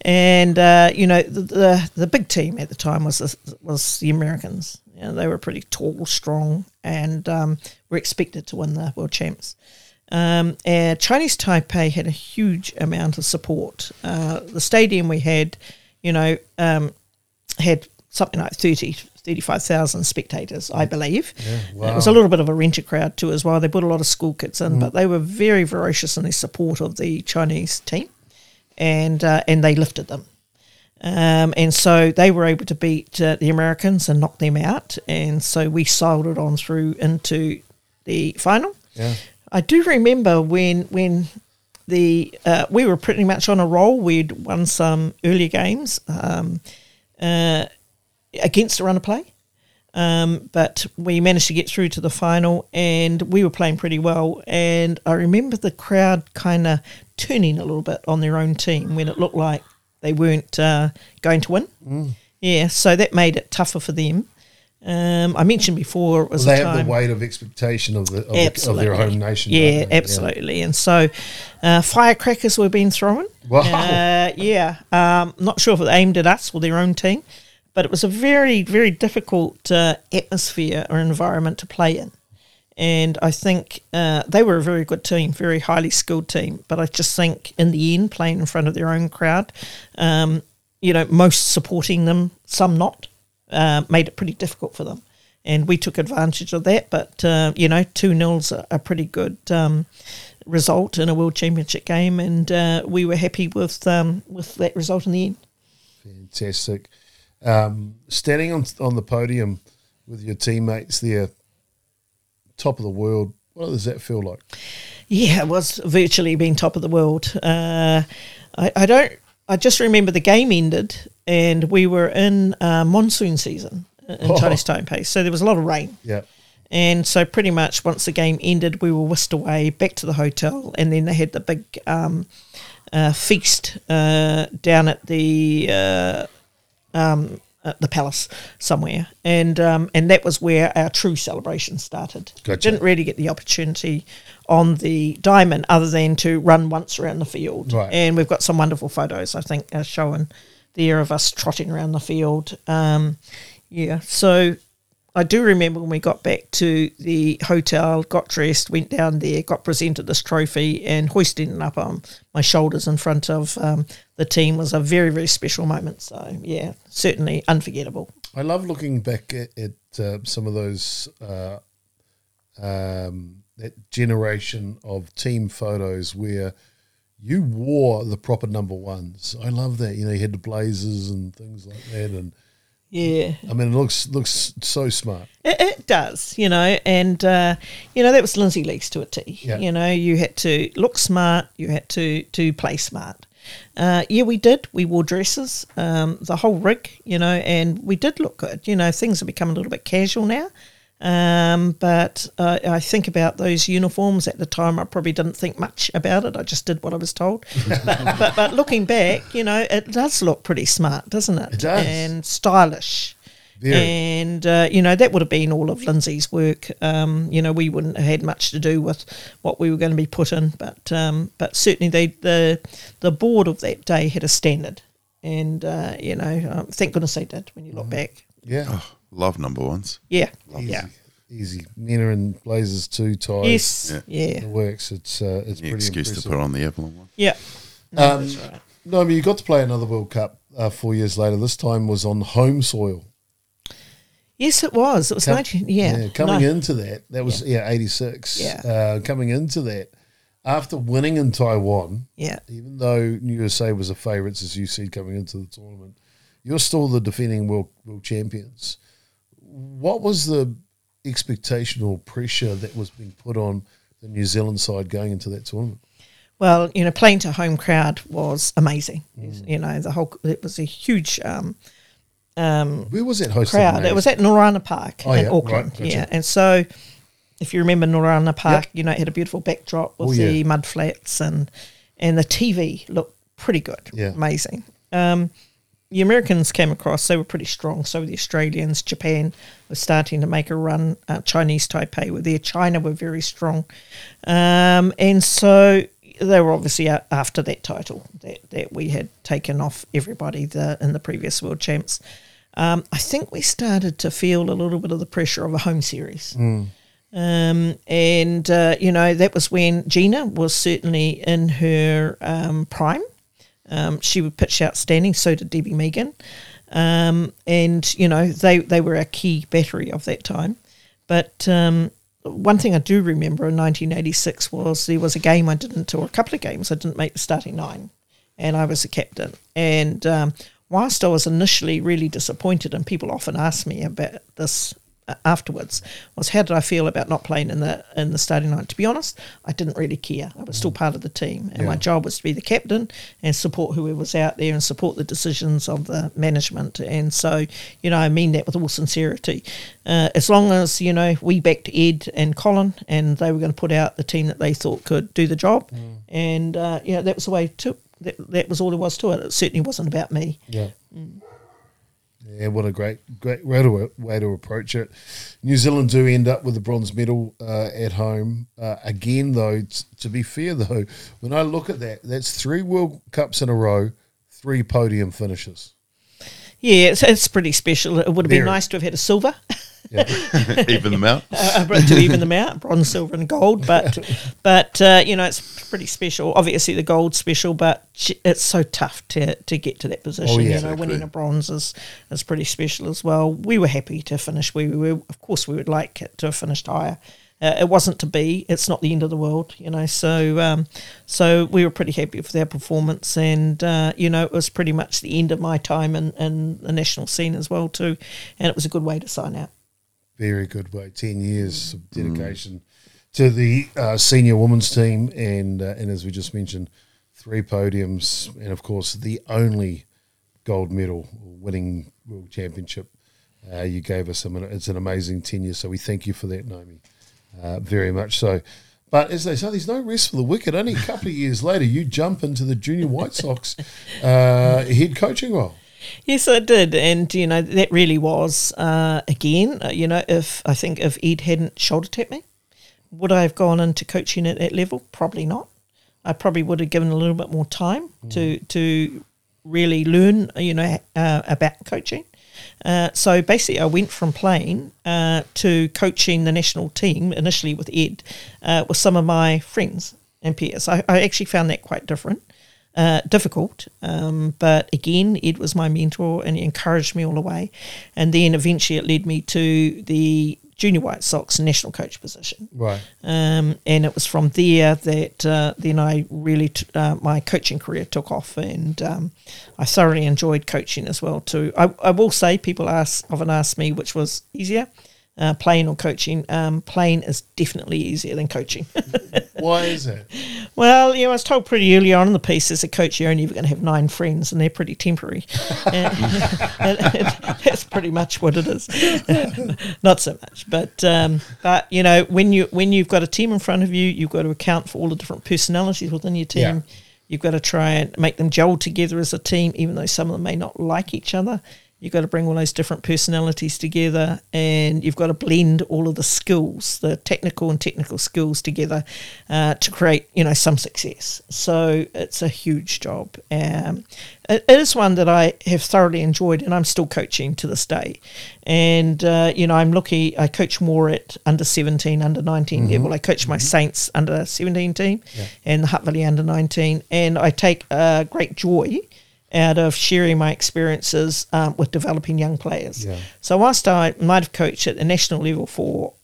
And uh, you know, the, the the big team at the time was the, was the Americans. You know, they were pretty tall, strong, and um, were expected to win the world champs. Um, and Chinese Taipei had a huge amount of support. Uh, the stadium we had, you know, um, had something like 30, 35,000 spectators, I believe. Yeah. It was a little bit of a renter crowd too as well. They put a lot of school kids in, but they were very ferocious in their support of the Chinese team, and uh, and they lifted them. Um, and so they were able to beat uh, the Americans and knock them out. And so we sailed it on through into the final. Yeah. I do remember when when the uh, we were pretty much on a roll. We'd won some earlier games um, uh, against a run of play, um, but we managed to get through to the final, and we were playing pretty well. And I remember the crowd kind of turning a little bit on their own team when it looked like they weren't uh, going to win. Yeah, so that made it tougher for them. Um, I mentioned before it was Well, they have the weight of expectation of, the, of, the, of their home nation. Yeah, absolutely. And so uh, firecrackers were being thrown. Wow. Uh, yeah. Um, not sure if they aimed at us or their own team, but it was a very, very difficult uh, atmosphere or environment to play in. And I think uh, they were a very good team, very highly skilled team. But I just think in the end, playing in front of their own crowd, um, you know, most supporting them, some not, uh, made it pretty difficult for them. And we took advantage of that. But, uh, you know, 2 nils a, a pretty good um, result in a World Championship game. And uh, we were happy with, um, with that result in the end. Fantastic. Um, standing on on the podium with your teammates there, top of the world. What does that feel like? Yeah, it was virtually being top of the world. Uh, I, I don't I just remember the game ended, and we were in uh, monsoon season in Oh. Chinese Taipei, so there was a lot of rain. Yeah. And so, pretty much, once the game ended, we were whisked away back to the hotel, and then they had the big um, uh, feast uh, down at the uh, um, at the palace somewhere, and um, and that was where our true celebration started. Gotcha. Didn't really get the opportunity on the diamond, other than to run once around the field. Right. And we've got some wonderful photos, I think, uh, showing there of us trotting around the field. Um, yeah, so I do remember when we got back to the hotel, got dressed, went down there, got presented this trophy, and hoisting it up on my shoulders in front of um, the team was a very, very special moment. So, yeah, certainly unforgettable. I love looking back at, at uh, some of those uh, um, that generation of team photos where you wore the proper number ones. I love that. You know, you had the blazers and things like that, and Yeah, I mean, it looks looks so smart. It, it does, you know, and uh, you know that was Lindsay Leaks to a T. Yeah. You know, you had to look smart, you had to to play smart. Uh, yeah, we did. We wore dresses, um, the whole rig, you know, and we did look good. You know, things have become a little bit casual now. Um, but uh, I think about those uniforms at the time. I probably didn't think much about it. I just did what I was told. but, but but looking back, you know, it does look pretty smart, doesn't it? It does. and stylish. Very. And uh, you know that would have been all of Lindsay's work. Um, you know we wouldn't have had much to do with what we were going to be put in, but um, but certainly they the the board of that day had a standard, and uh, you know um, thank goodness they did. When you Mm-hmm. look back, Yeah, Love number ones. yeah, easy, yeah, easy. Men are in blazers too, ties. yes, Yeah. yeah, it works. It's uh, it's The pretty excuse impressive. to put on the Evelyn one. yeah. No, that's right. No, I mean you got to play another World Cup uh, four years later. This time was on home soil. Yes, it was. It was Com- nineteen. Yeah, coming no. into that, that was yeah, eighty six. Yeah. uh, coming into that after winning in Taiwan, Yeah, even though USA was a favourites as you said coming into the tournament, you're still the defending world world champions. What was the expectation or pressure that was being put on the New Zealand side going into that tournament? Well, you know, playing to home crowd was amazing. Mm. You know, the whole it was a huge um, um, Where was it hosted? crowd. It was at Norana Park Oh, in yeah, Auckland. right, gotcha. Yeah, and so if you remember Norana Park, Yep. you know, it had a beautiful backdrop with Oh, the yeah. mud flats and and the TV looked pretty good. Yeah. amazing. Um, the Americans came across; they were pretty strong. So the Australians. Japan was starting to make a run. Uh, Chinese Taipei were there. China were very strong, um, and so they were obviously after that title that, that we had taken off everybody the, in the previous world champs. Um, I think we started to feel a little bit of the pressure of a home series. Um, and, uh, you know, that was when Gina was certainly in her um, prime. Um, she would pitch outstanding, so did Debbie Megan. Um, and, you know, they, they were a key battery of that time. But um, one thing I do remember in 1986 was there was a game I didn't, or a couple of games I didn't make the starting nine, and I was the captain. And um, whilst I was initially really disappointed, and people often ask me about this afterwards, was how did I feel about not playing in the in the starting line? To be honest, I didn't really care. I was still part of the team, and my job was to be the captain and support whoever was out there and support the decisions of the management. And so, you know, I mean that with all sincerity. Uh, as long as you know we backed Ed and Colin, and they were going to put out the team that they thought could do the job, and uh, you know that was the way to. That, that was all there was to it. It certainly wasn't about me. Yeah. Yeah, what a great, great way to, way to approach it. New Zealand do end up with a bronze medal uh, at home. Uh, again, though, t- to be fair, though, when I look at that, that's three World Cups in a row, three podium finishes. Yeah, it's, it's pretty special. It would have been nice to have had a silver Even them out. uh, to even them out, bronze, silver, and gold. But but uh, you know it's pretty special. Obviously the gold special, but it's so tough to, to get to that position. Oh, yeah. you know, Exactly. winning a bronze is, is pretty special as well. We were happy to finish where we were. Of course, we would like it to have finished higher. Uh, it wasn't to be. It's not the end of the world, you know. So, um, so we were pretty happy with our performance, and uh, you know, it was pretty much the end of my time in, in the national scene as well too, and it was a good way to sign out. Very good way. Ten years of dedication to the uh, senior women's team, and uh, and as we just mentioned, three podiums, and of course the only gold medal winning world championship. Uh, you gave us. I mean, it's an amazing tenure, so we thank you for that, Naomi, uh, very much so. But as they say, there's no rest for the wicked. Only a couple of years later, you jump into the junior White Sox uh, head coaching role. Yes, I did, and you know that really was uh, again. Uh, you know, if I think if Ed hadn't shoulder tapped me, would I have gone into coaching at that level? Probably not. I probably would have given a little bit more time to to really learn. You know uh, about coaching. Uh, so basically, I went from playing uh, to coaching the national team initially with Ed, uh, with some of my friends and peers. I, I actually found that quite different uh, difficult. Um, but again, Ed was my mentor and he encouraged me all the way. And then eventually it led me to the junior White Sox national coach position. Right. Um, and it was from there that uh, then I really, t- uh, my coaching career took off and um, I thoroughly enjoyed coaching as well too. I, I will say people ask, often ask me which was easier. Uh, playing or coaching, um, playing is definitely easier than coaching. Why is it? Well, you know, I was told pretty early on in the piece as a coach, you're only going to have nine friends, and they're pretty temporary. and, and- and that's pretty much what it is. Not so much, but um, but you know, when you when you've got a team in front of you, you've got to account for all the different personalities within your team. Yeah. You've got to try and make them gel together as a team, even though some of them may not like each other. You've got to bring all those different personalities together, and you've got to blend all of the skills, the technical and technical skills together, uh, to create, you know, some success. So it's a huge job. Um, it is one that I have thoroughly enjoyed, and I'm still coaching to this day. And uh, you know, I'm lucky. I coach more at under 17, under 19 level. I coach my Saints under 17 team and the Hutt Valley under 19, and I take uh, great joy out of sharing my experiences um, with developing young players. Yeah. So whilst I might have coached at the national level for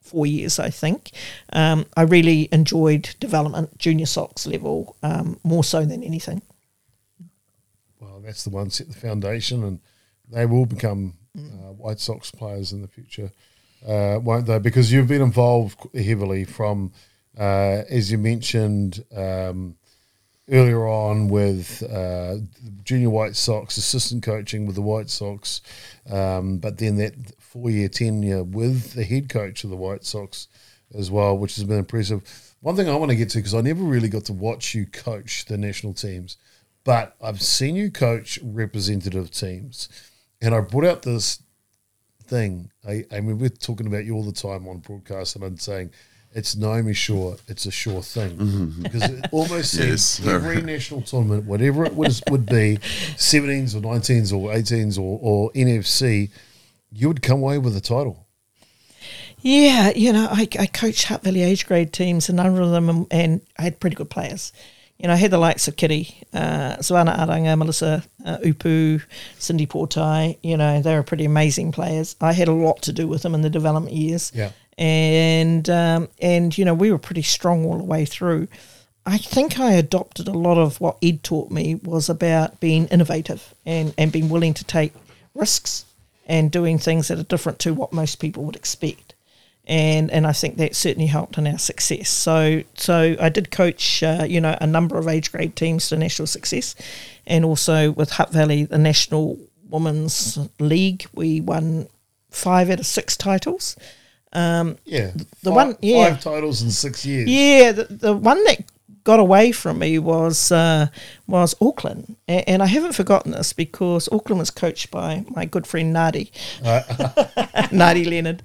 four years, I think, um, I really enjoyed development, junior socks level, um, more so than anything. Well, that's the one set the foundation, and they will become uh, White Sox players in the future, uh, won't they? Because you've been involved heavily from, uh, as you mentioned um, earlier on, with uh, junior White Sox, assistant coaching with the White Sox, um, but then that four-year tenure with the head coach of the White Sox as well, which has been impressive. One thing I want to get to because I never really got to watch you coach the national teams, but I've seen you coach representative teams, and I brought out this thing. I, I mean, we're talking about you all the time on broadcast, and I'm saying it's Naomi Shaw. It's a sure thing because it almost Yes, seems sir. every national tournament, whatever it was, would be, 17s or 19s or 18s or, or NFC, you would come away with a title. Yeah, you know, I, I coached Hutt Valley age grade teams, a number of them, and, and I had pretty good players. You know, I had the likes of Kitty, uh, Savannah Aranga, Melissa uh, Upu, Cindy Portai. You know, they were pretty amazing players. I had a lot to do with them in the development years. Yeah. And, um, and you know, we were pretty strong all the way through. I think I adopted a lot of what Ed taught me was about being innovative and, and being willing to take risks and doing things that are different to what most people would expect and and I think that certainly helped in our success. So so I did coach, uh, you know, a number of age grade teams to national success, and also with Hutt Valley, the national women's league, we won five out of six titles. Yeah. The five, one- yeah. Five titles in six years. Yeah, the, the one that got away from me was uh, was Auckland, and, and I haven't forgotten this because Auckland was coached by my good friend Nadi, Nadi Leonard,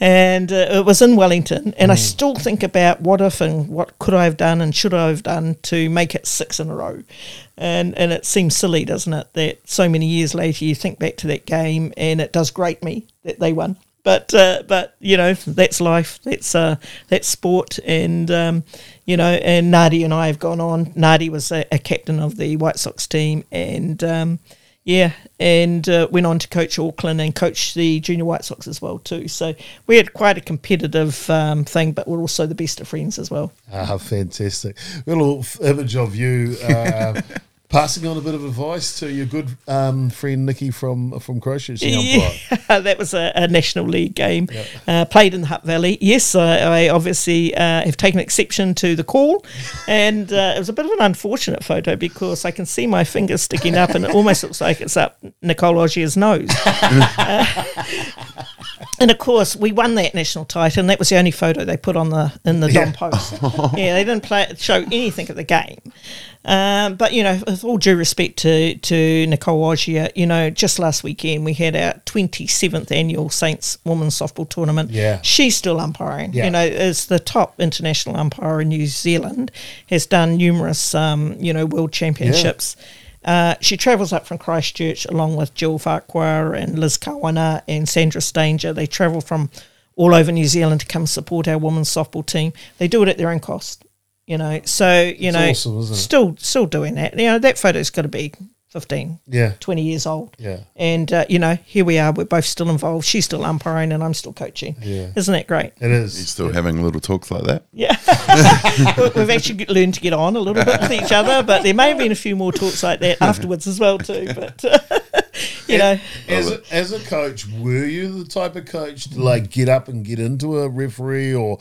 and uh, it was in Wellington. And I still think about what if and what could I have done and should I have done to make it six in a row. And and it seems silly, doesn't it, that so many years later you think back to that game and it does grate me that they won but uh, but you know that's life. That's uh, that's sport. And um, you know and Nadi and I have gone on. Nadi was a, a captain of the White Sox team and um, yeah and uh, went on to coach Auckland and coach the junior White Sox as well too. So we had quite a competitive um, thing but we're also the best of friends as well. Ah, fantastic. A little image of you uh, passing on a bit of advice to your good um, friend Nikki from from umpire. Yeah, that was a, a National League game uh, played in the Hutt Valley. Yes, I, I obviously uh, have taken exception to the call, and uh, it was a bit of an unfortunate photo because I can see my fingers sticking up, and it almost looks like it's up Nicole Ogier's nose. And of course, we won that national title, and that was the only photo they put on the in the Dom post. yeah, they didn't play show anything of the game. Um, but you know, with all due respect to to Nicole Ogier, you know, just last weekend we had our twenty seventh annual Saints Women's Softball Tournament. Yeah. she's still umpiring. Yeah. You know, is the top international umpire in New Zealand. Has done numerous, um, you know, world championships. Uh, she travels up from Christchurch along with Jill Farquhar and Liz Kawana and Sandra Stanger. They travel from all over New Zealand to come support our women's softball team. They do it at their own cost, you know. So you know, awesome, isn't it? still still doing that. You know, that photo's got to be 15, Yeah. 20 years old. Yeah. And uh, you know, here we are. We're both still involved. She's still umpiring, and I'm still coaching. Yeah. Isn't that great? It is. You is. still having little talks like that? Yeah, We- we've actually learned to get on a little bit with each other, but there may have been a few more talks like that afterwards as well too. But you know, As a, as a coach, were you the type of coach to like get up and get into a referee, or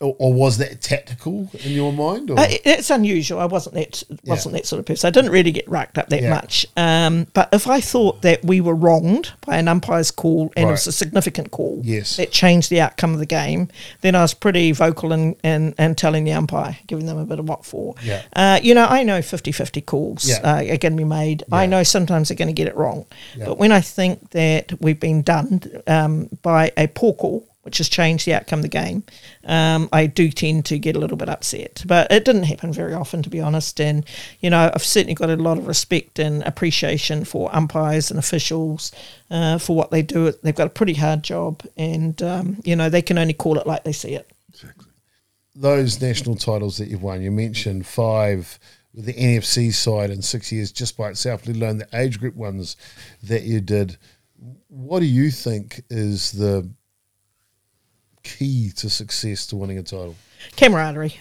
or, or was that tactical in your mind? Or? Uh, it- it's unusual. I wasn't that wasn't that sort of person. I didn't really get racked up that Yeah. much. Um, but if I thought that we were wronged by an umpire's call and it was a significant call Yes. that changed the outcome of the game, then I was pretty vocal and and, and telling the umpire, giving them a bit of what for. Yeah. Uh, you know, I know 50-50 calls Yeah. uh, are going to be made. I know sometimes they're going to get it wrong. But when I think that we've been done um, by a poor call, which has changed the outcome of the game, um, I do tend to get a little bit upset. But it didn't happen very often, to be honest. And, you know, I've certainly got a lot of respect and appreciation for umpires and officials uh, for what they do. They've got a pretty hard job, and, um, you know, they can only call it like they see it. those national titles that you've won, you mentioned five with the NFC side in six years just by itself, let alone the age group ones that you did. What do you think is the key to success to winning a title? camaraderie,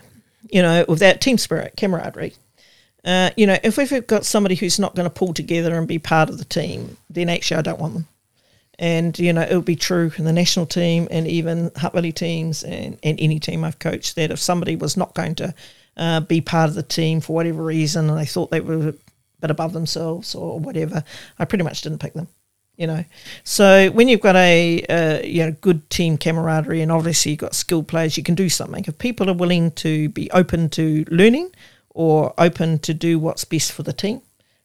you know, with that team spirit, camaraderie. Uh, you know, if we've got somebody who's not going to pull together and be part of the team, then actually I don't want them. And, you know, it would be true in the national team and even Hutt teams and, and any team I've coached that if somebody was not going to uh, be part of the team for whatever reason and they thought they were a bit above themselves or whatever, I pretty much didn't pick them you know. So when you've got a uh, you know good team camaraderie and obviously you've got skilled players, you can do something. If people are willing to be open to learning or open to do what's best for the team,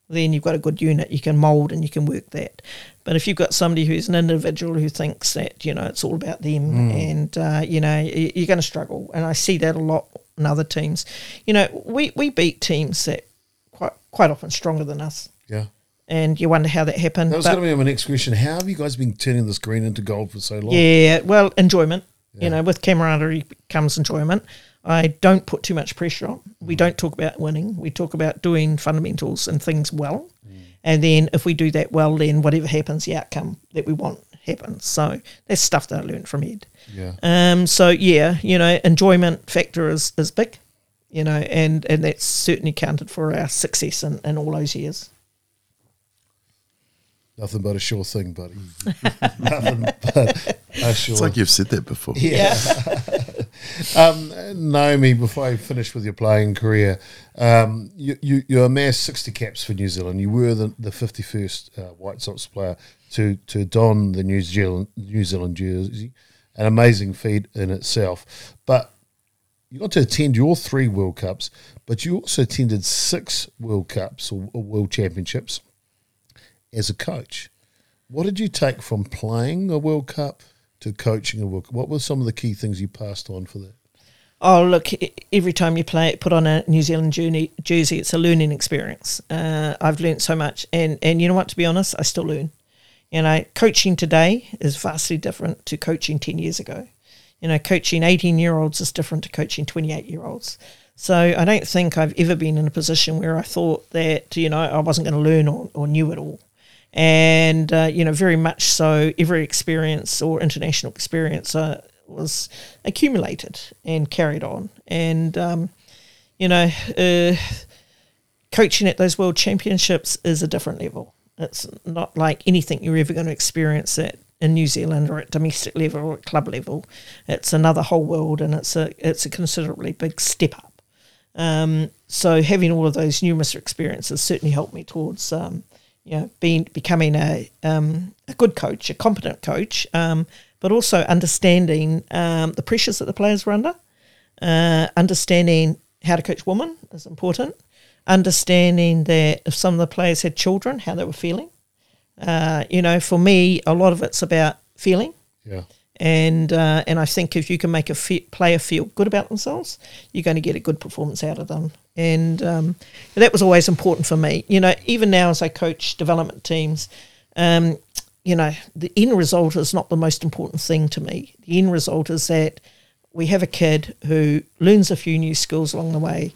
then you've got a good unit. You can mould and you can work that. But if you've got somebody who's an individual who thinks that you know it's all about them and uh, you know you're going to struggle, and I see that a lot in other teams. You know, we we beat teams that quite quite often stronger than us Yeah. and you wonder how that happened. That was going to be my next question. How have you guys been turning this green into gold for so long? yeah, well, enjoyment. You know, with camaraderie comes enjoyment. I don't put too much pressure on. We mm. don't talk about winning. We talk about doing fundamentals and things well. Mm. And then if we do that well, then whatever happens, the outcome that we want happens. So that's stuff that I learned from Ed. Yeah. Um, so yeah, you know, enjoyment factor is, is big, you know, and, and that's certainly counted for our success in, in all those years. Nothing but a sure thing, buddy. Nothing but a sure It's like you've said that before. Yeah. um, Naomi, before I finish with your playing career, um, you, you, you amassed 60 caps for New Zealand. You were the, the 51st uh, White Sox player to, to don the New Zealand, New Zealand jersey. An amazing feat in itself. But you got to attend your three World Cups, but you also attended six World Cups or, or World Championships as a coach. What did you take from playing a World Cup to coaching a World Cup? What were some of the key things you passed on for that? Oh, look, every time you play, put on a New Zealand jersey, it's a learning experience. Uh, I've learned so much. And, and you know what, to be honest, I still learn. You know, coaching today is vastly different to coaching 10 years ago. You know, coaching 18 year olds is different to coaching 28 year olds. So I don't think I've ever been in a position where I thought that, you know, I wasn't going to learn or, or knew it all. And, uh, you know, very much so, every experience or international experience uh, was accumulated and carried on. And, um, you know, uh, coaching at those world championships is a different level. It's not like anything you're ever going to experience at in New Zealand or at domestic level or at club level. It's another whole world, and it's a it's a considerably big step up. Um, so having all of those numerous experiences certainly helped me towards um, you know being becoming a um, a good coach, a competent coach, um, but also understanding um, the pressures that the players were under, uh, understanding how to coach women is important, understanding that if some of the players had children, how they were feeling. Uh, you know, for me, a lot of it's about feeling. Yeah. And uh, and I think if you can make a fe- player feel good about themselves, you're going to get a good performance out of them. And um, that was always important for me. You know, even now as I coach development teams, um, you know, the end result is not the most important thing to me. The end result is that we have a kid who learns a few new skills along the way,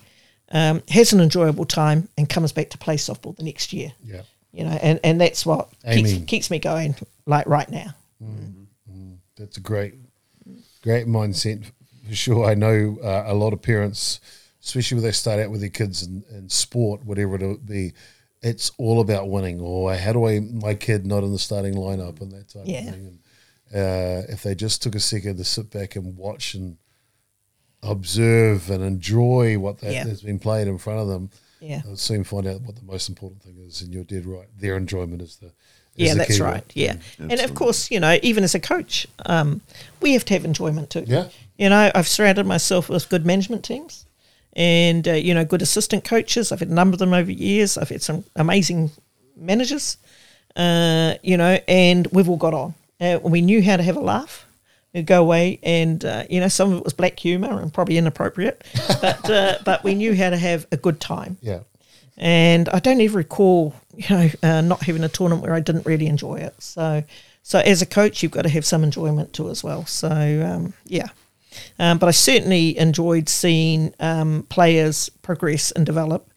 um, has an enjoyable time, and comes back to play softball the next year. Yeah. You know, and, and that's what keeps, keeps me going like right now. That's a great, great mindset for sure. I know uh, a lot of parents, especially when they start out with their kids in, in sport, whatever it be, it's all about winning. Or how do I my kid not in the starting lineup and that type Yeah. of thing. And uh, if they just took a second to sit back and watch and observe and enjoy what that Yeah. has been played in front of them, Yeah. they'll soon find out what the most important thing is. And you're dead right. Their enjoyment is the is Yeah, the that's key right. word. Yeah, and of course, you know, even as a coach, um, we have to have enjoyment too. Yeah. you know, I've surrounded myself with good management teams, and uh, you know, good assistant coaches. I've had a number of them over years. I've had some amazing managers, uh, you know, and we've all got on. Uh, we knew how to have a laugh. We'd go away, and uh, you know, some of it was black humour and probably inappropriate, but uh, but we knew how to have a good time Yeah. and I don't ever recall, you know, uh, not having a tournament where I didn't really enjoy it. So, so as a coach, you've got to have some enjoyment too as well. So, um, yeah. Um, but I certainly enjoyed seeing um, players progress and develop.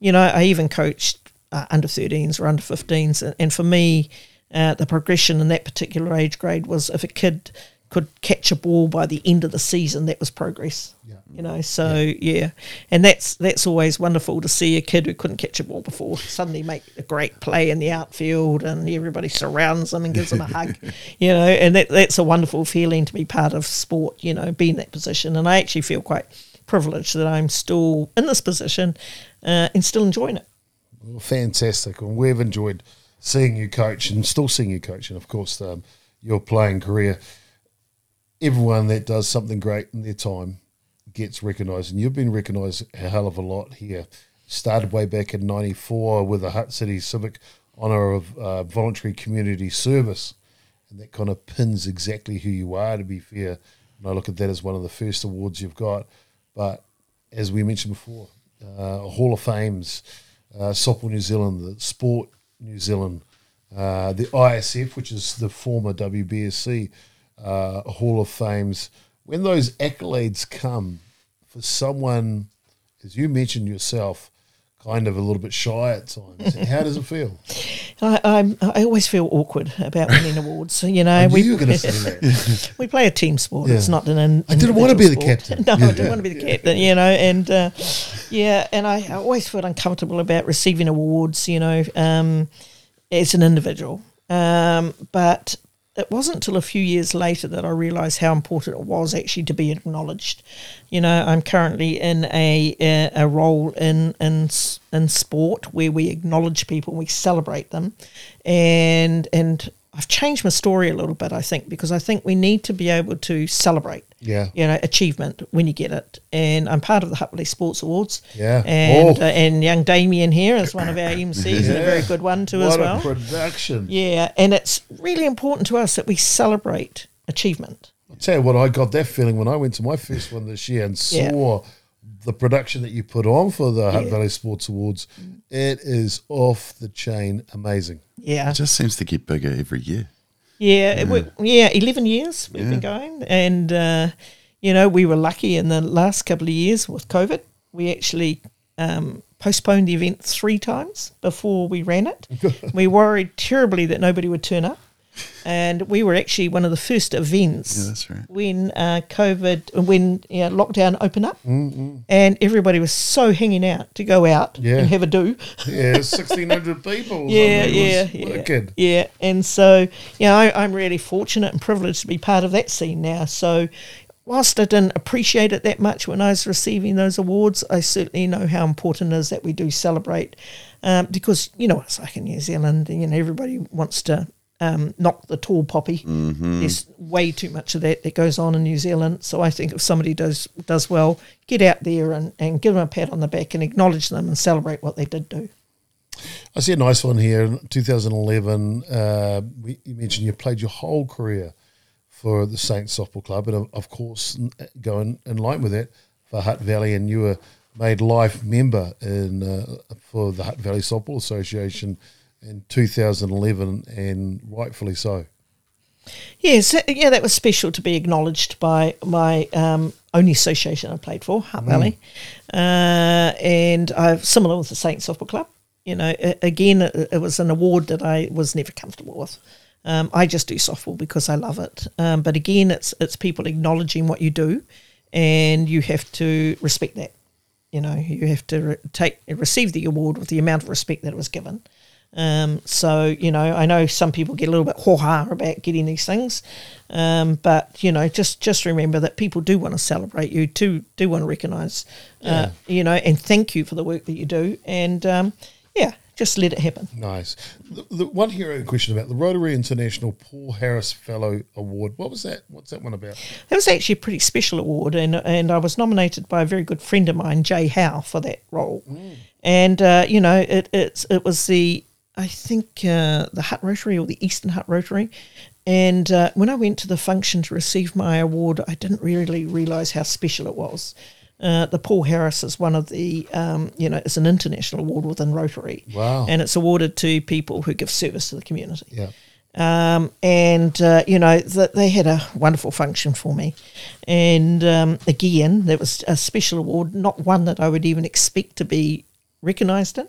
You know, I even coached uh, under 13s or under 15s, and, and for me, uh, the progression in that particular age grade was if a kid could catch a ball by the end of the season, that was progress. Yeah. You know, so yeah. and that's that's always wonderful to see a kid who couldn't catch a ball before suddenly make a great play in the outfield, and everybody surrounds them and gives them a hug. You know, and that that's a wonderful feeling to be part of sport. You know, be in that position, and I actually feel quite privileged that I'm still in this position uh, and still enjoying it. Well, fantastic. And we've enjoyed seeing you coach and still seeing you coach. And of course, um, your playing career. Everyone that does something great in their time gets recognised. And you've been recognised a hell of a lot here. Started way back in 94 with the Hutt City Civic Honour of uh, Voluntary Community Service. And that kind of pins exactly who you are, to be fair. And I look at that as one of the first awards you've got. But as we mentioned before, uh, Hall of Fames, uh, New Zealand, the Sport New Zealand, uh, the ISF, which is the former WBSC uh, Hall of Fames. When those accolades come for someone, as you mentioned yourself, kind of a little bit shy at times, how does it feel? I, I'm, I always feel awkward about winning awards. You know, we you were going to say that. we play a team sport. It's not an. In, I didn't want to be the sport. captain. No, I didn't want to be the captain. You know, and uh, yeah, and I, I always felt uncomfortable about receiving awards. You know, um, as an individual, um, but it wasn't until a few years later that I realised how important it was actually to be acknowledged. You know, I'm currently in a a, a role in in in sport where we acknowledge people, we celebrate them, and and I've changed my story a little bit. I think because I think we need to be able to celebrate. Yeah. You know, achievement when you get it, and I'm part of the Hutt Valley Sports Awards. Yeah. and Oh. uh, and young Damien here is one of our MCs and a very good one too what as well. a production. Yeah, and it's really important to us that we celebrate achievement. I'll tell you what, I got that feeling when I went to my first one this year and Yeah. saw the production that you put on for the Hutt Yeah. Valley Sports Awards. It is off the chain amazing. Yeah, It just seems to get bigger every year. Yeah, it yeah. Eleven years we've been going, and uh, you know we were lucky in the last couple of years with COVID. We actually um, postponed the event three times before we ran it. we worried terribly that nobody would turn up. And we were actually one of the first events Yeah, that's right. when uh, COVID, when you know, lockdown opened up, and everybody was so hanging out to go out Yeah. and have a do. Yeah, sixteen hundred people. Yeah, yeah, yeah, Wicked. yeah. And so, you know, I, I'm really fortunate and privileged to be part of that scene now. So, whilst I didn't appreciate it that much when I was receiving those awards, I certainly know how important it is that we do celebrate. Um, because you know, it's like in New Zealand, you know, everybody wants to um, knock the tall poppy. Mm-hmm. There's way too much of that that goes on in New Zealand. So I think if somebody does does well, get out there and, and give them a pat on the back and acknowledge them and celebrate what they did do. I see a nice one here. In 2011, uh, we, you mentioned you played your whole career for the Saints Softball Club, and of, of course, going in line with that for Hutt Valley, and you were made life member in uh, for the Hutt Valley Softball Association in 2011, and rightfully so. Yes, yeah, that was special to be acknowledged by my um, only association I played for, Hutt Valley, uh, and I've similar with the Saints Softball Club. You know, again, it, it was an award that I was never comfortable with. Um, I just do softball because I love it, um, but again, it's it's people acknowledging what you do, and you have to respect that. You know, you have to re- take receive the award with the amount of respect that it was given. Um, so you know, I know some people get a little bit ho ha about getting these things, um, but you know, just just remember that people do want to celebrate you, do do want to recognise, uh, you know, and thank you for the work that you do, and um, yeah, just let it happen. Nice. The, the one hero question about the Rotary International Paul Harris Fellow Award. What was that? What's that one about? That was actually a pretty special award, and and I was nominated by a very good friend of mine, Jay Howe, for that role. And uh, you know, it it's it was the I think uh, the Hutt Rotary or the Eastern Hutt Rotary. And uh, when I went to the function to receive my award, I didn't really realise how special it was. Uh, the Paul Harris is one of the, um, you know, it's an international award within Rotary. Wow. And it's awarded to people who give service to the community Yeah. um, and uh, you know that they had a wonderful function for me, and um, again there was a special award, not one that I would even expect to be recognised in.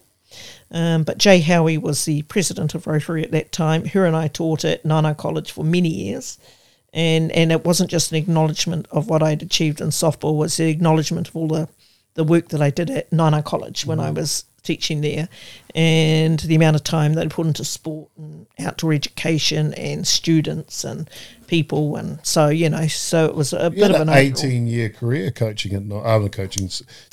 Um, but Jay Howie was the president of Rotary at that time. Her and I taught at Naenae College for many years, and and it wasn't just an acknowledgement of what I'd achieved in softball; it was the acknowledgement of all the the work that I did at Naenae College when I was teaching there, and the amount of time I put into sport and outdoor education and students and people, and so you know, so it was a You bit of an an overall- 18 year career coaching at, Ni- uh, coaching,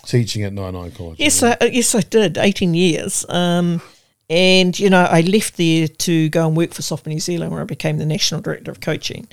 teaching at Naenae College. Yes, I, yes, I did. Eighteen years, um, and you know, I left there to go and work for Softball New Zealand, where I became the national director of coaching.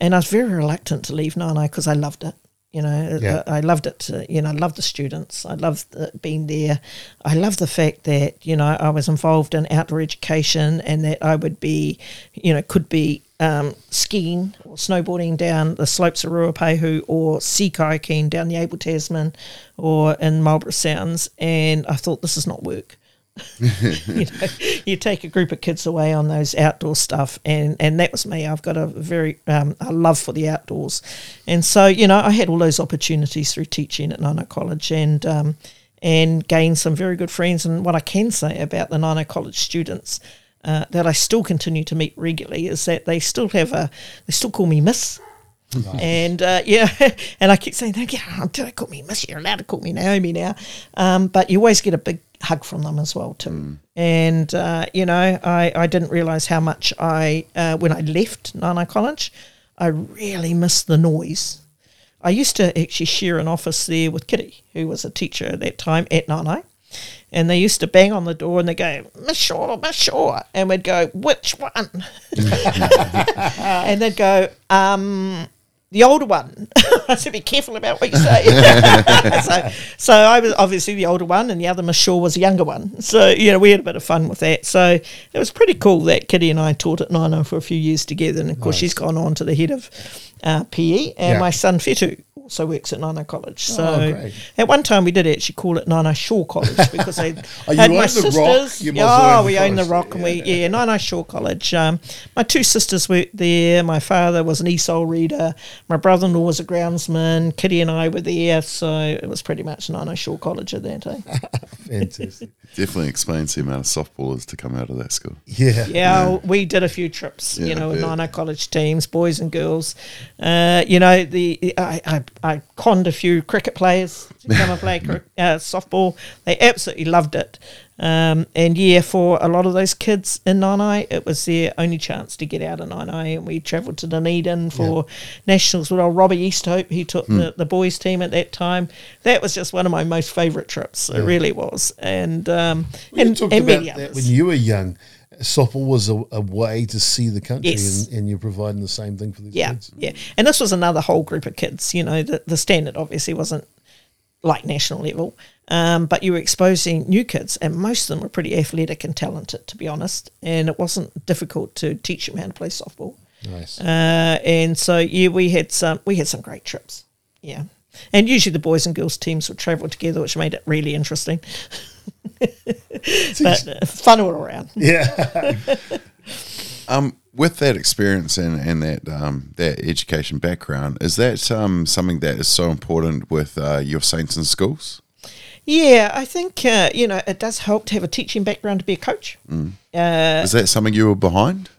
And I was very reluctant to leave Naenae because I loved it. You know, Yeah. I, I loved it. uh, You know, I loved the students. I loved uh, being there. I love the fact that you know I was involved in outdoor education and that I would be, you know, could be um, skiing or snowboarding down the slopes of Ruapehu or sea kayaking down the Abel Tasman or in Marlborough Sounds. And I thought this is not work. you know, you take a group of kids away on those outdoor stuff, and and that was me. I've got a very um, a love for the outdoors, and so you know I had all those opportunities through teaching at Naenae College, and um, and gained some very good friends. And what I can say about the Naenae College students. Uh, that I still continue to meet regularly is that they still have a they still call me Miss, and uh, yeah, and I keep saying, "Thank you, get on, don't call me Miss. You're allowed to call me Naomi now." Um, but you always get a big hug from them as well too. And uh, you know, I, I didn't realise how much I uh, when I left Naenae College, I really missed the noise. I used to actually share an office there with Kitty, who was a teacher at that time at Naenae. And they used to bang on the door and they go, Miss Shaw, Miss Shaw. And we'd go, which one? and they'd go, um, the older one. I said, be careful about what you say. so, so I was obviously the older one, and the other Miss Shaw was the younger one. So, you know, we had a bit of fun with that. So it was pretty cool that Kitty and I taught at Naenae for a few years together. And of course, she's gone on to the head of uh, PE, and Yeah. my son Fetu also works at Naenae College. So Oh, great. at one time we did actually call it Naenae Shaw College because they Oh, you had my the Rock? sisters. You must yeah, own the we own the. Rock, and we yeah Naenae Shaw College. Um, my two sisters worked there. My father was an ESOL reader. My brother-in-law was a groundsman. Kitty and I were there, so it was pretty much Naenae Shaw College at that time. Fantastic. Definitely explains the amount of softballers to come out of that school. Yeah. Yeah, we did a few trips, you know, with yeah. Naenae College teams, boys and girls. Uh, you know, the I, I, I conned a few cricket players to come and play uh, softball. They absolutely loved it. Um, and yeah, for a lot of those kids in Naenae, it was their only chance to get out of Naenae. And we travelled to Dunedin for nationals with old Robbie Easthope. He took Hmm. the, the boys team at that time. That was just one of my most favourite trips. It really was. And um, You and, talked and about many others. when you were young. Softball was a, a way to see the country, Yes. and, and you're providing the same thing for these Yeah, kids. yeah. And this was another whole group of kids. You know, the, the standard obviously wasn't like national level, um, but you were exposing new kids, and most of them were pretty athletic and talented, to be honest. And it wasn't difficult to teach them how to play softball. Nice. Uh, and so yeah, we had some we had some great trips. Yeah. And usually the boys and girls teams would travel together, which made it really interesting. but uh, fun all around. yeah. Um, with that experience and, and that um, that education background, is that um, something that is so important with uh, your saints in schools? Yeah, I think uh, you know it does help to have a teaching background to be a coach. is that something you were behind?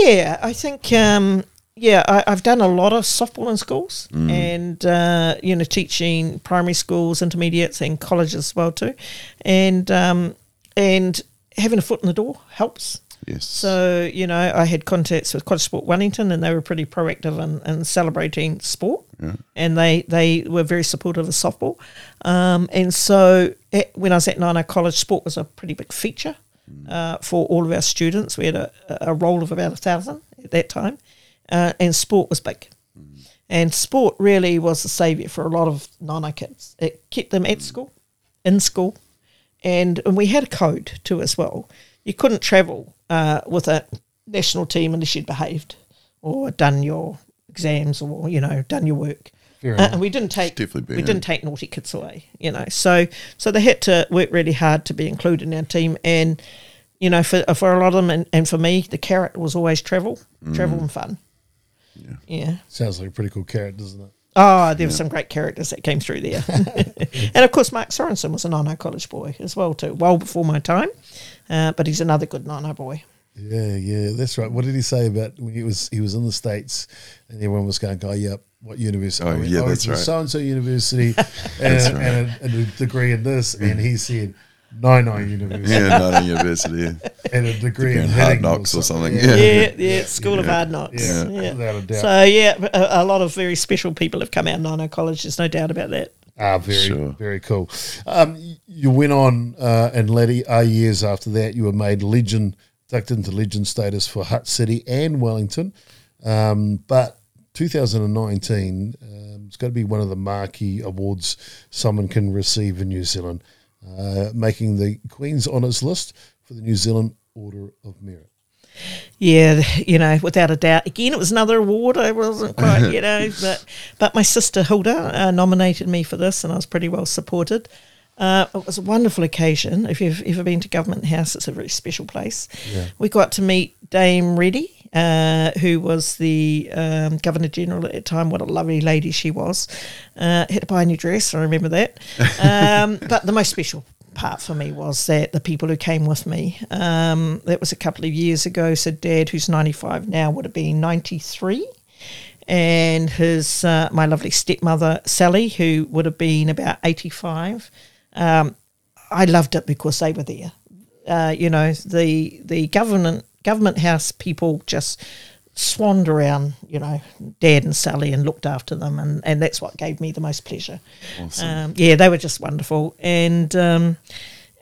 Yeah, I think um, yeah I, I've done a lot of softball in schools and uh, you know teaching primary schools, intermediates, and colleges as well too, and um, and having a foot in the door helps. Yes. So, you know, I had contacts with College Sport Wellington and they were pretty proactive in, in celebrating sport and they, they were very supportive of softball. Um, and so at, when I was at Naenae College, sport was a pretty big feature uh, for all of our students. We had a, a roll of about a thousand at that time uh, and sport was big. And sport really was the saviour for a lot of Naenae kids. It kept them at school, in school, and, and we had a code too as well. You couldn't travel uh, with a national team unless you'd behaved or done your exams or you know done your work. Uh, and we didn't take definitely we didn't take naughty kids away, you know. So so they had to work really hard to be included in our team, and you know for for a lot of them and, and for me, the carrot was always travel, travel and fun. Yeah. Sounds like a pretty cool carrot, doesn't it? Oh, there were some great characters that came through there. and of course, Mark Sorensen was a Naenae College boy as well, too, well before my time. Uh, but he's another good Naenae boy. Yeah, yeah, that's right. What did he say about when he was he was in the states and everyone was going, "Oh, yep, what university?" Oh, I went, yeah, "I went that's right. So and so university, and, and, a, and a degree in this, and he said, "No, no university, Yeah, not a university. Yeah. and a degree in in Hard Knocks or something, Yeah, Yeah, yeah, School of Hard Knocks. Yeah, Yeah. without a doubt. So, yeah, a, a lot of very special people have come out of Naenae College. There's no doubt about that. Ah, very, Sure. very cool. Um, you went on, uh, and later uh, years after that, you were made legend, ducked into legend status for Hutt City and Wellington. Um, but 2019, um, it's got to be one of the marquee awards someone can receive in New Zealand, uh, making the Queen's Honours list for the New Zealand Order of Merit. Yeah, you know, without a doubt. Again, it was another award. I wasn't quite, you know, but but my sister Hilda uh, nominated me for this, and I was pretty well supported. Uh, it was a wonderful occasion. If you've ever been to Government House, it's a very special place. We got to meet Dame Reddy, uh, who was the um, Governor General at the time. What a lovely lady she was. Uh, had to buy a new dress, I remember that. Um, but the most special part for me was that the people who came with me, um, that was a couple of years ago, so Dad, who's 95 now, would have been 93 and his uh, my lovely stepmother Sally, who would have been about eighty five. Um, I loved it because they were there. Uh, you know, the the government government house people just swanned around, you know, Dad and Sally and looked after them, and, and that's what gave me the most pleasure. Um, yeah, they were just wonderful, and um,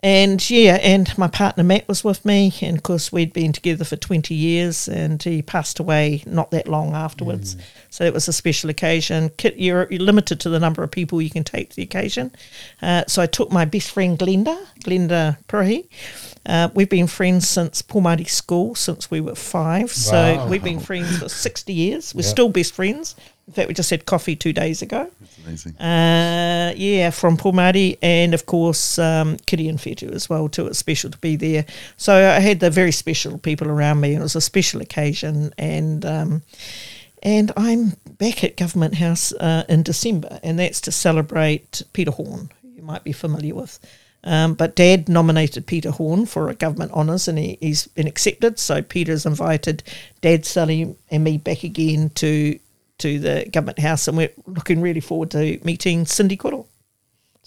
and yeah, and my partner Matt was with me, and of course we'd been together for twenty years, and he passed away not that long afterwards. So it was a special occasion. Kit- You're, you're limited to the number of people you can take to the occasion. Uh, so I took my best friend Glenda, Glenda Purahi. Uh, we've been friends since Pomare School since we were five. So we've been friends for 60 years. We're Yep. still best friends. In fact, we just had coffee two days ago. Amazing. Uh, yeah, from Paul and of course um, Kitty and Fetu as well too. It's special to be there. So I had the very special people around me. and It was a special occasion, and um, and I'm back at Government House uh, in December, and that's to celebrate Peter Horn, who you might be familiar with. Um, but Dad nominated Peter Horn for a government honours, and he, he's been accepted. So Peter's invited Dad, Sally, and me back again to to the government house, and we're looking really forward to meeting Cindy Coddle.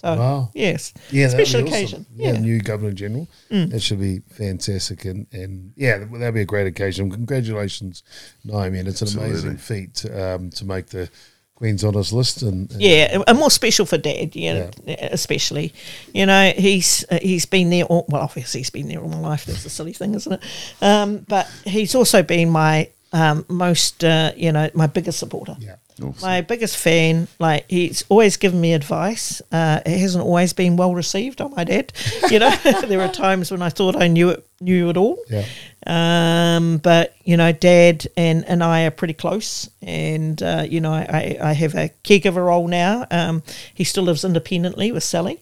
So Wow. yes, Yeah, that'd special be awesome. occasion. Yeah, Yeah. Mm. new governor general. That should be fantastic, and and yeah, that'll be a great occasion. Congratulations, Naomi, and it's an amazing feat um, to make the Queen's Honours list. And, and Yeah, and more special for Dad, you know, especially. You know, he's uh, he's been there. All, well, obviously he's been there all my life. That's a silly thing, isn't it? Um, but he's also been my um, most, uh, you know, my biggest supporter. yeah, My biggest fan, like he's always given me advice. Uh, it hasn't always been well received on my dad. You know, there are times when I thought I knew it, knew it all. yeah, Um, but you know, Dad and, and I are pretty close, and uh, you know, I, I have a caregiver role now. Um, he still lives independently with Sally,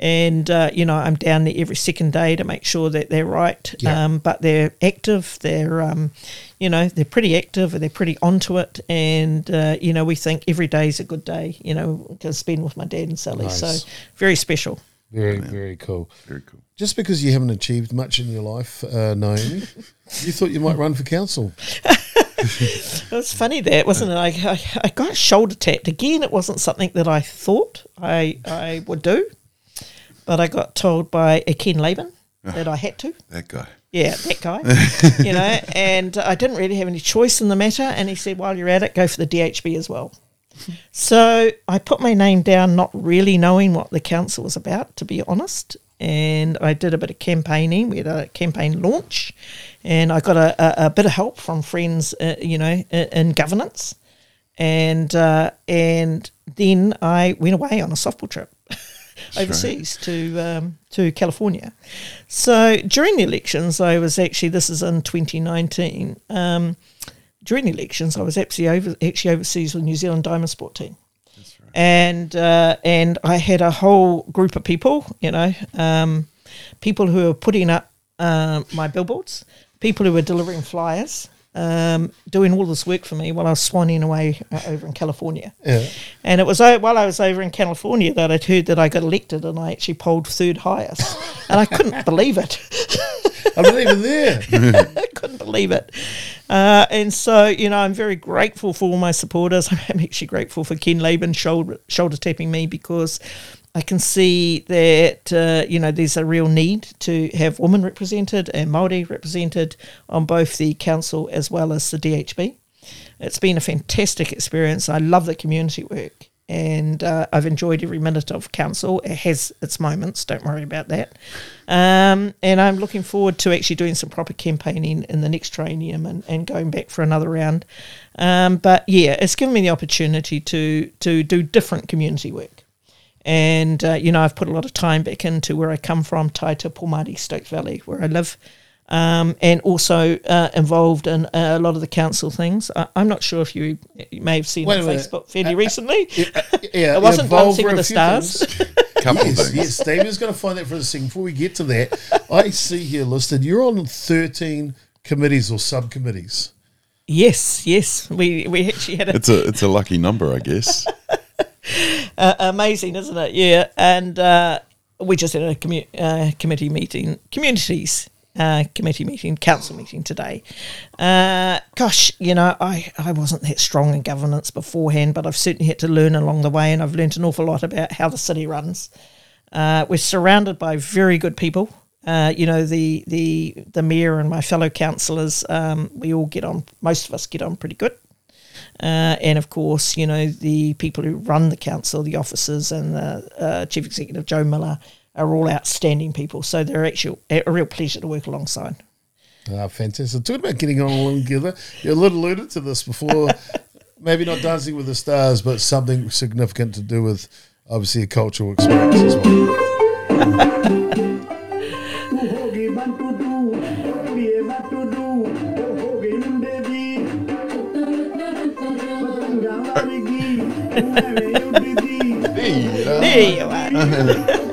and uh, you know, I'm down there every second day to make sure that they're right. Yeah. Um, but they're active. They're um, you know, they're pretty active and they're pretty onto it. And uh, you know, we think every day is a good day. You know, to spend with my dad and Sally. Nice. So very special. Very very cool. Very cool. Just because you haven't achieved much in your life, uh, Naomi, you thought you might run for council. It was funny that, wasn't it? I, I, I got shoulder tapped. Again, it wasn't something that I thought I, I would do, but I got told by a Ken Laban that I had to. That guy. Yeah, that guy. you know, and I didn't really have any choice in the matter. And he said, while you're at it, go for the DHB as well. So I put my name down, not really knowing what the council was about, to be honest. And I did a bit of campaigning. We had a campaign launch, and I got a, a, a bit of help from friends, uh, you know, in, in governance. And uh, and then I went away on a softball trip overseas to um, to California. So during the elections, I was actually this is in 2019. Um, during the elections, I was actually over actually overseas with New Zealand Diamond Sport team, and uh, and I had a whole group of people, you know, um, people who were putting up um, my billboards, people who were delivering flyers. Um, doing all this work for me while I was swanning away uh, over in California. Yeah. And it was o- while I was over in California that I'd heard that I got elected and I actually polled third highest. and I couldn't believe it. I'm not even there. I couldn't believe it. Uh, and so, you know, I'm very grateful for all my supporters. I'm actually grateful for Ken Laban shoulder, shoulder tapping me because I can see that, uh, you know, there's a real need to have women represented and Māori represented on both the council as well as the DHB. It's been a fantastic experience. I love the community work and uh, I've enjoyed every minute of council. It has its moments, don't worry about that. Um, and I'm looking forward to actually doing some proper campaigning in the next training and, and going back for another round. Um, but yeah, it's given me the opportunity to to do different community work. And, uh, you know, I've put a lot of time back into where I come from, Taita, Pomare, Stoke Valley, where I live, um, and also uh, involved in a lot of the council things. I, I'm not sure if you, you may have seen Wait on. Facebook fairly recently. Yeah, It wasn't involved Dancing for with a the few Stars. things. Couple yes, things. yes. David's going to find that for a second. Before we get to that, I see here listed you're on 13 committees or subcommittees. Yes, yes. We, we actually had a It's a it's a lucky number, I guess. uh, amazing, isn't it? Yeah, and uh, we just had a commu- uh, committee meeting, communities uh, committee meeting, council meeting today. Uh, gosh, you know, I, I wasn't that strong in governance beforehand, but I've certainly had to learn along the way, and I've learned an awful lot about how the city runs. Uh, we're surrounded by very good people. Uh, you know, the, the the mayor and my fellow councillors, um, we all get on. Most of us get on pretty good. Uh, and of course, you know, the people who run the council, the officers and the uh, chief executive, Joe Miller, are all outstanding people. So they're actually a real pleasure to work alongside. Ah, fantastic. Talking about getting on together, you a little alluded to this before. Maybe not Dancing with the Stars, but something significant to do with obviously a cultural experience as well. there you are.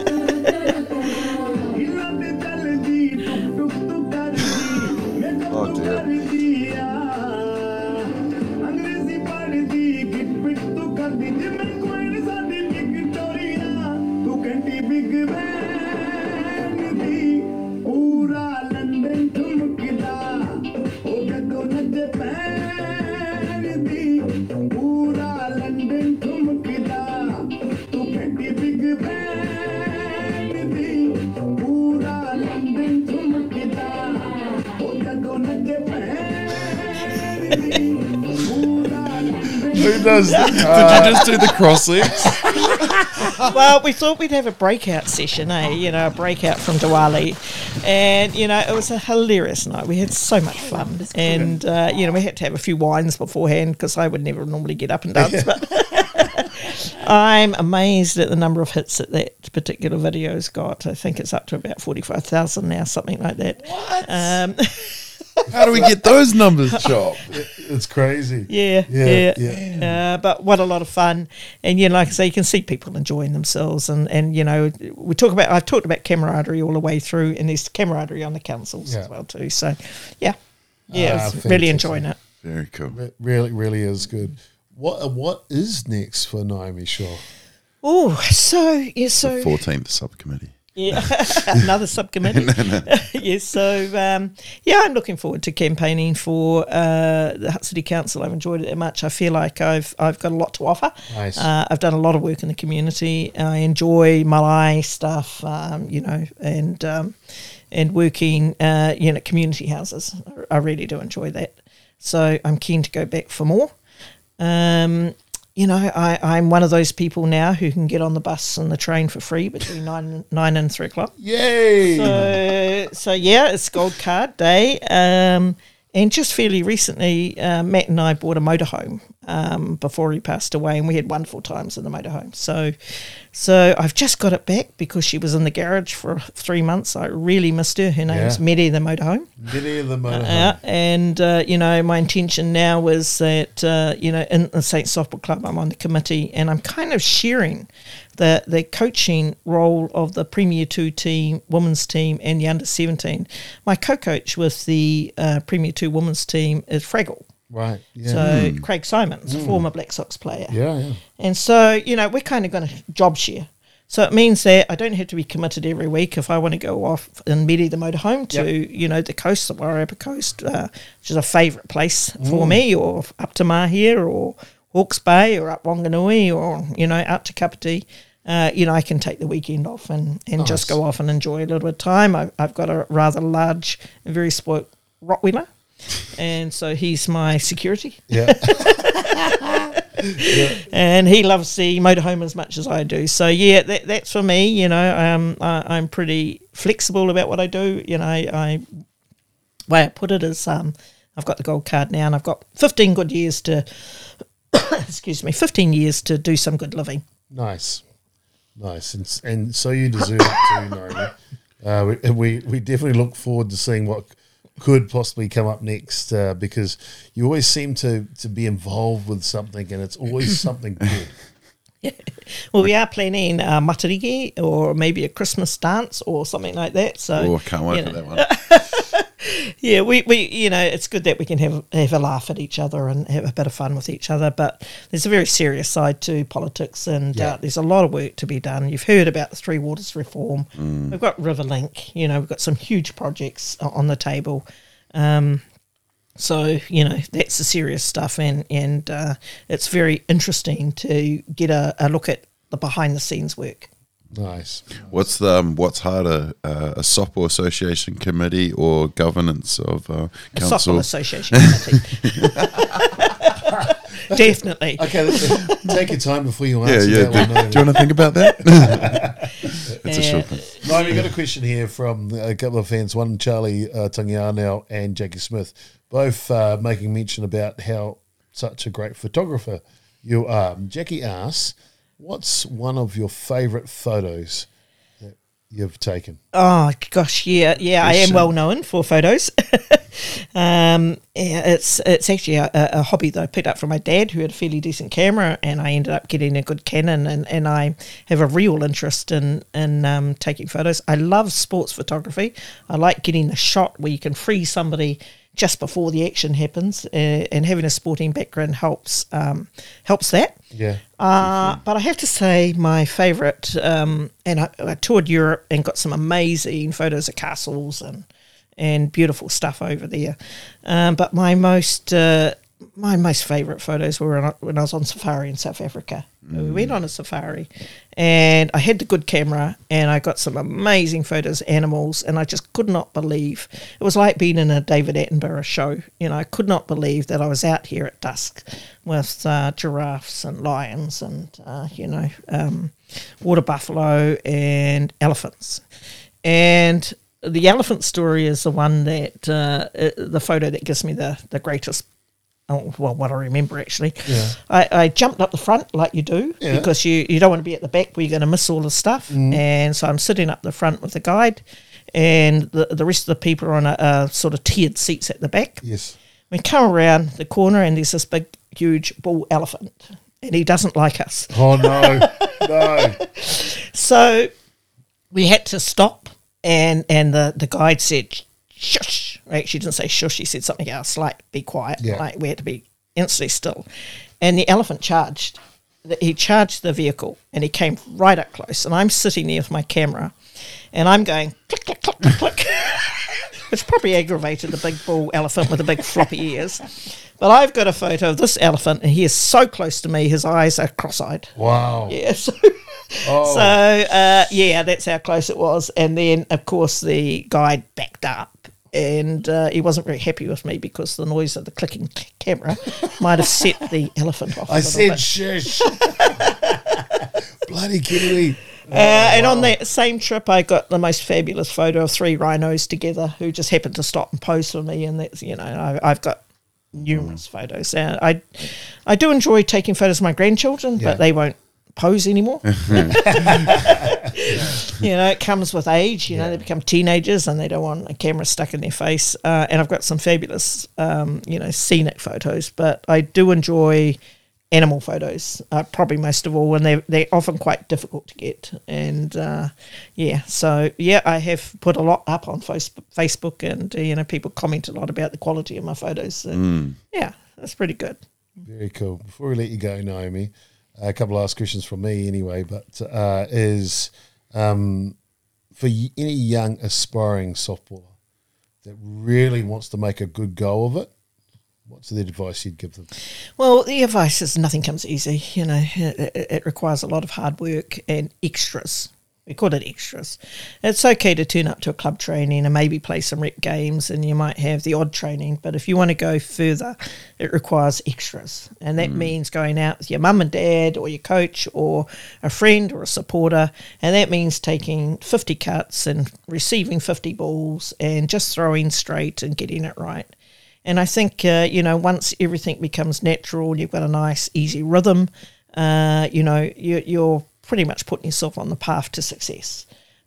does that? Did you just do the cross legs? well, we thought we'd have a breakout session, eh? You know, a breakout from Diwali. And, you know, it was a hilarious night. We had so much fun. And, uh, you know, we had to have a few wines beforehand because I would never normally get up and dance. But I'm amazed at the number of hits that that particular video's got. I think it's up to about 45,000 now, something like that. What? Um, How do we get those numbers, Chop? It's crazy. Yeah, Yeah, yeah, yeah. Uh, but what a lot of fun, and you know, like I say, you can see people enjoying themselves, and and you know, we talk about I've talked about camaraderie all the way through, and there's camaraderie on the councils Yeah. as well too. So, yeah, yeah, Ah, I was fantastic. really enjoying it. Very cool. It really, really is good. What uh, What is next for Naomi Shaw? Oh, so yeah, so 14th subcommittee. Yeah, another subcommittee. yes, so um, yeah, I'm looking forward to campaigning for uh, the Hutt City Council. I've enjoyed it that much. I feel like I've I've got a lot to offer. Nice. Uh, I've done a lot of work in the community. I enjoy Malay stuff, um, you know, and um, and working, uh, you know, community houses. I really do enjoy that. So I'm keen to go back for more. Um, you know, I, I'm one of those people now who can get on the bus and the train for free between nine nine and three o'clock. Yay! So, so yeah, it's gold card day. Um, and just fairly recently, uh, Matt and I bought a motorhome um, before he passed away, and we had wonderful times in the motorhome. So, so I've just got it back because she was in the garage for three months. I really missed her. Her name's Yeah. Medi the motorhome. Of the motorhome. Yeah, and uh, you know, my intention now was that uh, you know, in the Saint Softball Club, I'm on the committee, and I'm kind of sharing the the coaching role of the Premier Two team, women's team, and the under seventeen. My co-coach with the uh, Premier Two women's team is Fraggle. Right. Yeah. So Craig Simons, a former Black Sox player. yeah, yeah. And so, you know, we're kind of going to job share. So it means that I don't have to be committed every week if I want to go off and Medi the motorhome to, Yep. you know, the coast, the Wairarapa coast, uh, which is a favourite place for me, or up to Mahia, or Hawke's Bay, or up Wanganui, or, you know, out to Kapiti. Uh, you know, I can take the weekend off and, and just go off and enjoy a little bit of time. I, I've got a rather large and very spoilt Rottweiler. And so he's my security Yeah. and he loves the motorhome as much as I do. So yeah, that, that's for me. You know, um, I, I'm pretty flexible about what I do. You know, I, I way I put it is, um, I've got the gold card now, and I've got 15 good years to, excuse me, 15 years to do some good living. nice. Nice. And, and so you deserve it too, Naomi. Uh, we, we, we definitely look forward to seeing what could possibly come up next uh, because you always seem to, to be involved with something and it's always something good. Well, we are planning a matariki or maybe a Christmas dance or something like that. So Oh, I can't wait you for know, that one. yeah, we, we you know it's good that we can have have a laugh at each other and have a bit of fun with each other. But there's a very serious side to politics, and Yeah. uh, there's a lot of work to be done. You've heard about the Three Waters reform. Mm. We've got Riverlink. You know, we've got some huge projects on the table. Um, so you know that's the serious stuff, and and uh, it's very interesting to get a, a look at the behind the scenes work. Nice. What's the um, what's harder, uh, a softball association committee or governance of uh, A council? Softball Association committee. Definitely. Okay, let's- take your time before you answer yeah. that one. Do, you want to think about that? it's a short one. No, we got a question here from a couple of fans. One, Charlie uh, Tangianau and Jackie Smith, both uh, making mention about how such a great photographer you are. Jackie asks, "What's one of your favourite photos that you've taken?" Oh gosh, yeah, yeah. I am well known for photos. Um, yeah, it's it's actually a, a hobby that I picked up from my dad, who had a fairly decent camera, and I ended up getting a good Canon, and, and I have a real interest in in um, taking photos. I love sports photography. I like getting a shot where you can freeze somebody just before the action happens, uh, and having a sporting background helps um, helps that. Yeah. Uh, but I have to say, my favourite, um, and I, I toured Europe and got some amazing photos of castles and and beautiful stuff over there. Um, but my most uh, my most favourite photos were when I, when I was on safari in South Africa. We went on a safari, and I had the good camera, and I got some amazing photos of animals, and I just could not believe it was like being in a David Attenborough show. You know, I could not believe that I was out here at dusk with uh, giraffes and lions, and uh, you know, um, water buffalo and elephants, and the elephant story is the one that uh, uh, the photo that gives me the the greatest. Oh, well, what I remember actually, I, I jumped up the front like you do Yeah. because you, you don't want to be at the back where you're going to miss all the stuff. Mm. And so I'm sitting up the front with the guide, and the, the rest of the people are on a, a sort of tiered seats at the back. Yes. We come around the corner, and there's this big, huge bull elephant, and he doesn't like us. Oh no, no. So we had to stop, and and the, the guide said, shush. Right, she didn't say shush, she said something else, like be quiet. Yeah. Like we had to be instantly still. And the elephant charged. He charged the vehicle and he came right up close. And I'm sitting there with my camera and I'm going click, click, click, click, click. Which probably aggravated the big bull elephant with the big floppy ears. But I've got a photo of this elephant and he is so close to me, his eyes are cross eyed. Wow. Yeah, so, Oh. so uh, yeah, that's how close it was. And then, of course, the guide backed up, and uh, he wasn't very happy with me because the noise of the clicking camera might have set the elephant off. I said bit. shush. Bloody Kiwi. Uh, and on that same trip, I got the most fabulous photo of three rhinos together who just happened to stop and pose for me. And that's you know, I, I've got numerous photos. And I, I do enjoy taking photos of my grandchildren, Yeah. but they won't pose anymore. You know, it comes with age. You know, they become teenagers and they don't want a camera stuck in their face. Uh, and I've got some fabulous, um, you know, scenic photos, but I do enjoy animal photos, uh, probably most of all, and they're, they're often quite difficult to get. And uh, yeah, so yeah, I have put a lot up on Facebook, Facebook and, uh, you know, people comment a lot about the quality of my photos. And, Yeah, that's pretty good. Very cool. Before we let you go, Naomi, a couple of last questions from me anyway, but uh, is um, for any young aspiring softballer that really wants to make a good go of it, what's the advice you'd give them? Well, the advice is nothing comes easy. You know, it, it- it requires a lot of hard work and extras. We call it extras. It's okay to turn up to a club training and maybe play some rep games, and you might have the odd training. But if you want to go further, it requires extras, and that means going out with your mum and dad, or your coach, or a friend, or a supporter, and that means taking fifty cuts and receiving fifty balls and just throwing straight and getting it right. And I think, uh, you know, once everything becomes natural, and you've got a nice, easy rhythm, uh, you know, you, you're pretty much putting yourself on the path to success.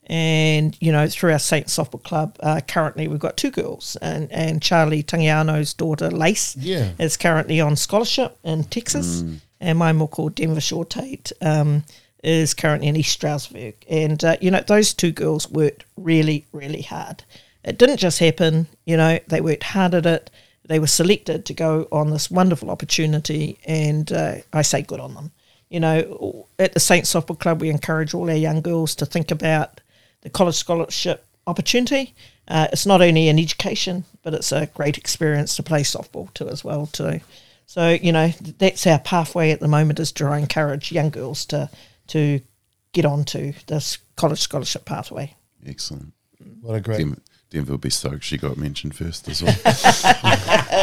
And, you know, through our Saint Softball Club, uh, currently we've got two girls, and, and Charlie Tangiano's daughter, Lace, Yeah. is currently on scholarship in Texas, and my muckle, Denver Shore Tate, um, is currently in East Stroudsburg. And, uh, you know, those two girls worked really, really hard. It didn't just happen, you know, they worked hard at it. They were selected to go on this wonderful opportunity, and uh, I say good on them. You know, at the Saint Softball Club, we encourage all our young girls to think about the college scholarship opportunity. Uh, it's not only an education, but it's a great experience to play softball too as well too. So you know that's our pathway at the moment is to encourage young girls to to get onto this college scholarship pathway. Excellent. What a great Denver, Denver will be stoked she got mentioned first as well.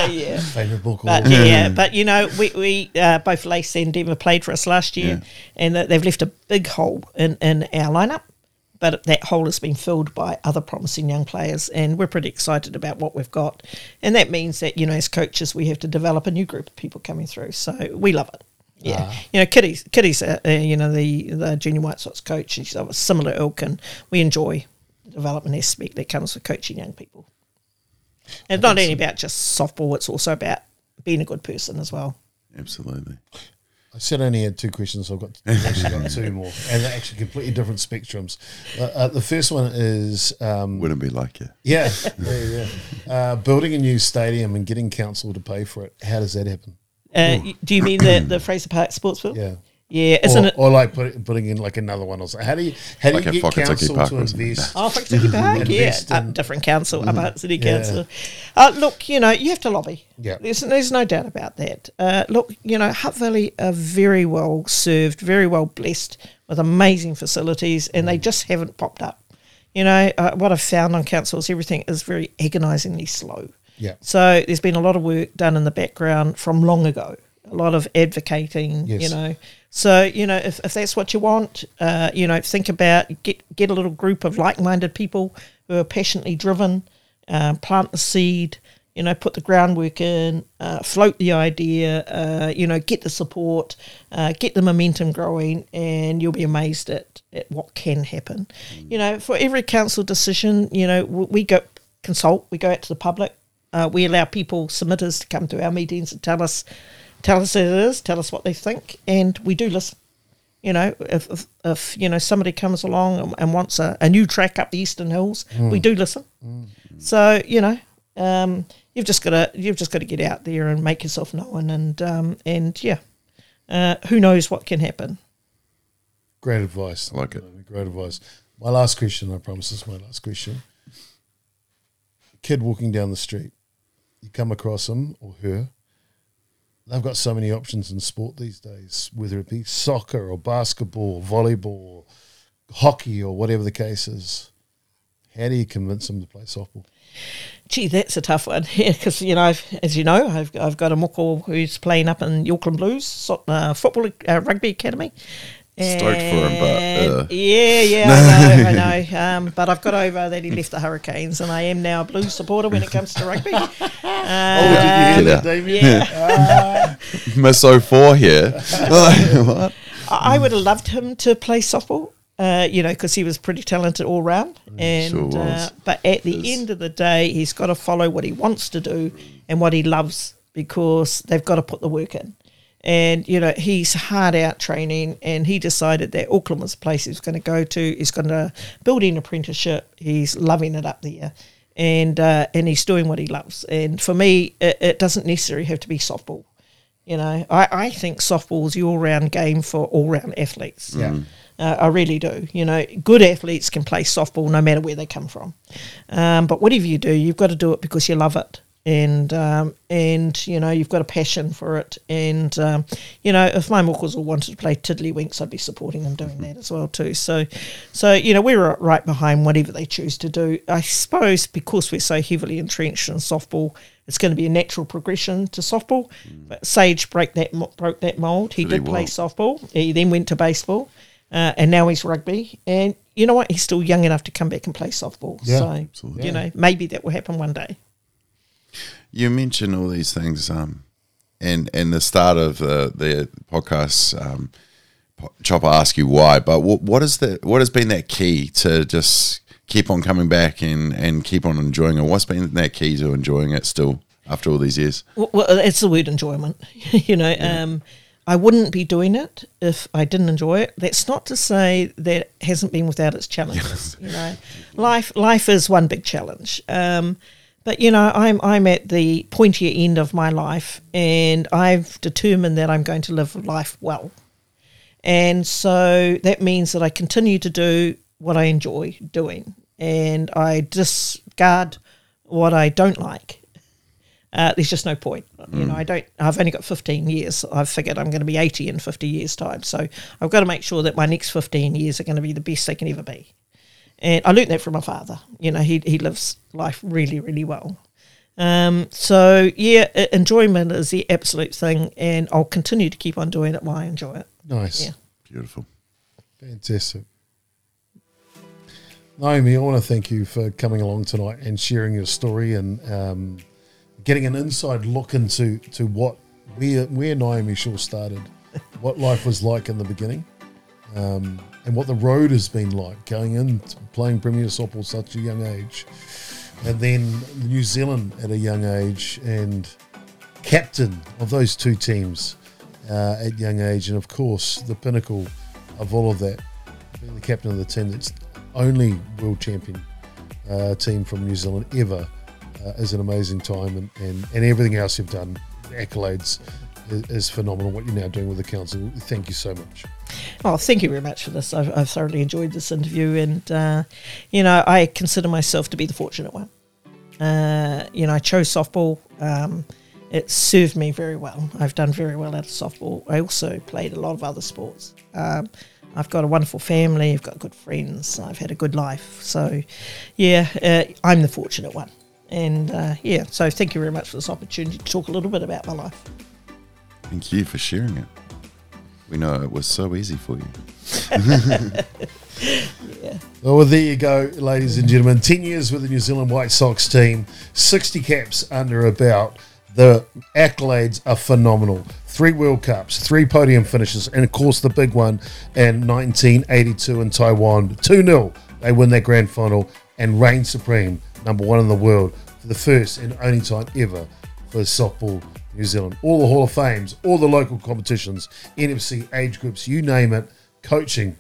Yeah. favourite book. But yeah, but you know, we, we uh, both Lacey and Denver played for us last year, and they've left a big hole in, in our lineup. But that hole has been filled by other promising young players, and we're pretty excited about what we've got. And that means that you know, as coaches, we have to develop a new group of people coming through. So we love it. Yeah, you know, Kitty's Kitty's uh, uh, you know the the junior White Sox coach. She's of a similar ilk, and we enjoy the development aspect that comes with coaching young people. And it's not only about just softball; it's also about being a good person as well. Absolutely. I said I only had two questions, so I've got actually got two more, and they're actually completely different spectrums. Uh, uh, the first one is um, Wouldn't be like you. yeah, yeah, yeah. Uh, building a new stadium and getting council to pay for it. How does that happen? Uh, do you mean the, the Fraser Park Sportsville? Yeah. Yeah, isn't or, it? or like put, putting in like another one or something. How do you how do Like you get council Park to invest? Oh, Fraser Park, yeah, Invest uh, in- different council, about city Yeah. council. Uh, look, you know, you have to lobby. Yeah. there's, there's no doubt about that. Uh, look, you know, Hutt Valley are very well served, very well blessed with amazing facilities, and they just haven't popped up. You know, uh, what I've found on council is everything is very agonisingly slow. Yeah. So there's been a lot of work done in the background from long ago, a lot of advocating, Yes. you know. So, you know, if, if that's what you want, uh, you know, think about get get a little group of like minded people who are passionately driven, um, plant the seed, you know, put the groundwork in, uh, float the idea, uh, you know, get the support, uh, get the momentum growing, and you'll be amazed at, at what can happen. You know, for every council decision, you know, we go consult, we go out to the public, uh, we allow people, submitters, to come to our meetings and tell us, tell us as it is, tell us what they think, and we do listen. You know, if if, if you know somebody comes along and, and wants a, a new track up the Eastern Hills, we do listen. So you know, um, you've just got to you've just got to get out there and make yourself known, and um, and yeah, uh, who knows what can happen. Great advice. I like it. Great advice. My last question, I promise this is my last question. A Kid walking down the street, you come across him or her. They've got so many options in sport these days, whether it be soccer or basketball, volleyball, hockey, or whatever the case is. How do you convince them to play softball? Gee, that's a tough one. Yeah, because you know, I've, as you know, I've I've got a muckle who's playing up in Auckland Blues so, uh, football uh, rugby academy. Stoked for him, but, uh. yeah, yeah, I know, I know. Um, but I've got over that he left the Hurricanes, and I am now a Blues supporter when it comes to rugby. oh, did you hear that? Yeah, Miss 04 here. what? I I would have loved him to play softball. Uh, you know, because he was pretty talented all round, and sure uh, but at the end of the day, he's got to follow what he wants to do and what he loves because they've got to put the work in. And you know, he's hard out training, and he decided that Auckland was the place he was going to go to. He's going to build an apprenticeship. He's loving it up there, and uh, and he's doing what he loves. And for me, it, it doesn't necessarily have to be softball. You know, I, I think softball is the all round game for all round athletes. Yeah. Uh, I really do. You know, good athletes can play softball no matter where they come from. Um, but whatever you do, you've got to do it because you love it. And um, and you know you've got a passion for it, and um, you know if my muckles all wanted to play tiddlywinks, I'd be supporting them doing that as well too. So, so you know we're right behind whatever they choose to do. I suppose because we're so heavily entrenched in softball, it's going to be a natural progression to softball. But Sage broke that broke that mold. He Did he? did play softball. He then went to baseball, uh, and now he's rugby. And you know what? He's still young enough to come back and play softball. Yeah, so absolutely. you know, maybe that will happen one day. You mentioned all these things, um, and and the start of the the podcast. Um, Chopper ask you why, but what what is the what has been that key to just keep on coming back and and keep on enjoying it? What's been that key to enjoying it still after all these years? Well, well it's the word enjoyment. you know, um, I wouldn't be doing it if I didn't enjoy it. That's not to say that it hasn't been without its challenges. you know, life life is one big challenge. Um, but you know, I'm I'm at the pointier end of my life, and I've determined that I'm going to live life well. And so that means that I continue to do what I enjoy doing, and I discard what I don't like uh, there's just no point. You know, I don't. I've only got 15 years. I've figured I'm going to be 80 in 50 years' time. So I've got to make sure that my next 15 years are going to be the best they can ever be. And I learned that from my father. You know, he he lives life really, really well. Um, so yeah, enjoyment is the absolute thing, and I'll continue to keep on doing it while I enjoy it. Nice. Yeah. Beautiful. Fantastic. Naomi, I want to thank you for coming along tonight and sharing your story and um, getting an inside look into to what where where Naomi Shaw started, what life was like in the beginning, um, and what the road has been like going in playing Premier softball at such a young age. and then New Zealand at a young age, and captain of those two teams uh, at young age, and of course the pinnacle of all of that, being the captain of the team that's only world champion uh, team from New Zealand ever, uh, is an amazing time, and, and, and everything else you've done, accolades. Is phenomenal what you're now doing with the council. Thank you so much. Oh, thank you very much for this. I've, I've thoroughly enjoyed this interview, and uh, you know, I consider myself to be the fortunate one. Uh, you know, I chose softball. Um, it served me very well. I've done very well out of softball. I also played a lot of other sports. Um, I've got a wonderful family. I've got good friends. I've had a good life. So, yeah, uh, I'm the fortunate one. And uh, yeah, so thank you very much for this opportunity to talk a little bit about my life. Thank you for sharing it. We know it was so easy for you. Well, well, there you go, ladies and gentlemen. 10 years with the New Zealand White Sox team, 60 caps under about. The accolades are phenomenal. Three World Cups, three podium finishes, and of course the big one in 1982 in Taiwan. 2 0, they win that grand final and reign supreme, number one in the world, for the first and only time ever for softball New Zealand. All the Hall of Fames, all the local competitions, NFC age groups, you name it, coaching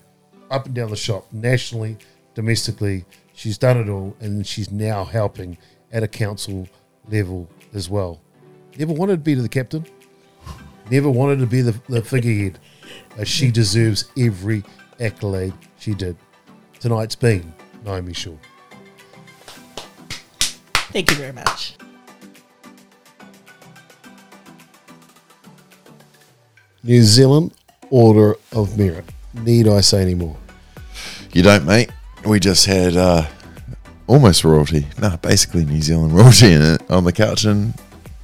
up and down the shop, nationally, domestically. She's done it all, and she's now helping at a council level as well. Never wanted to be the captain, never wanted to be the, the figurehead. She deserves every accolade she did. Tonight's been Naomi Shaw. Thank you very much. New Zealand Order of Merit. Need I say any more? You don't, mate. We just had uh, almost royalty. No, basically New Zealand royalty in it on the couch and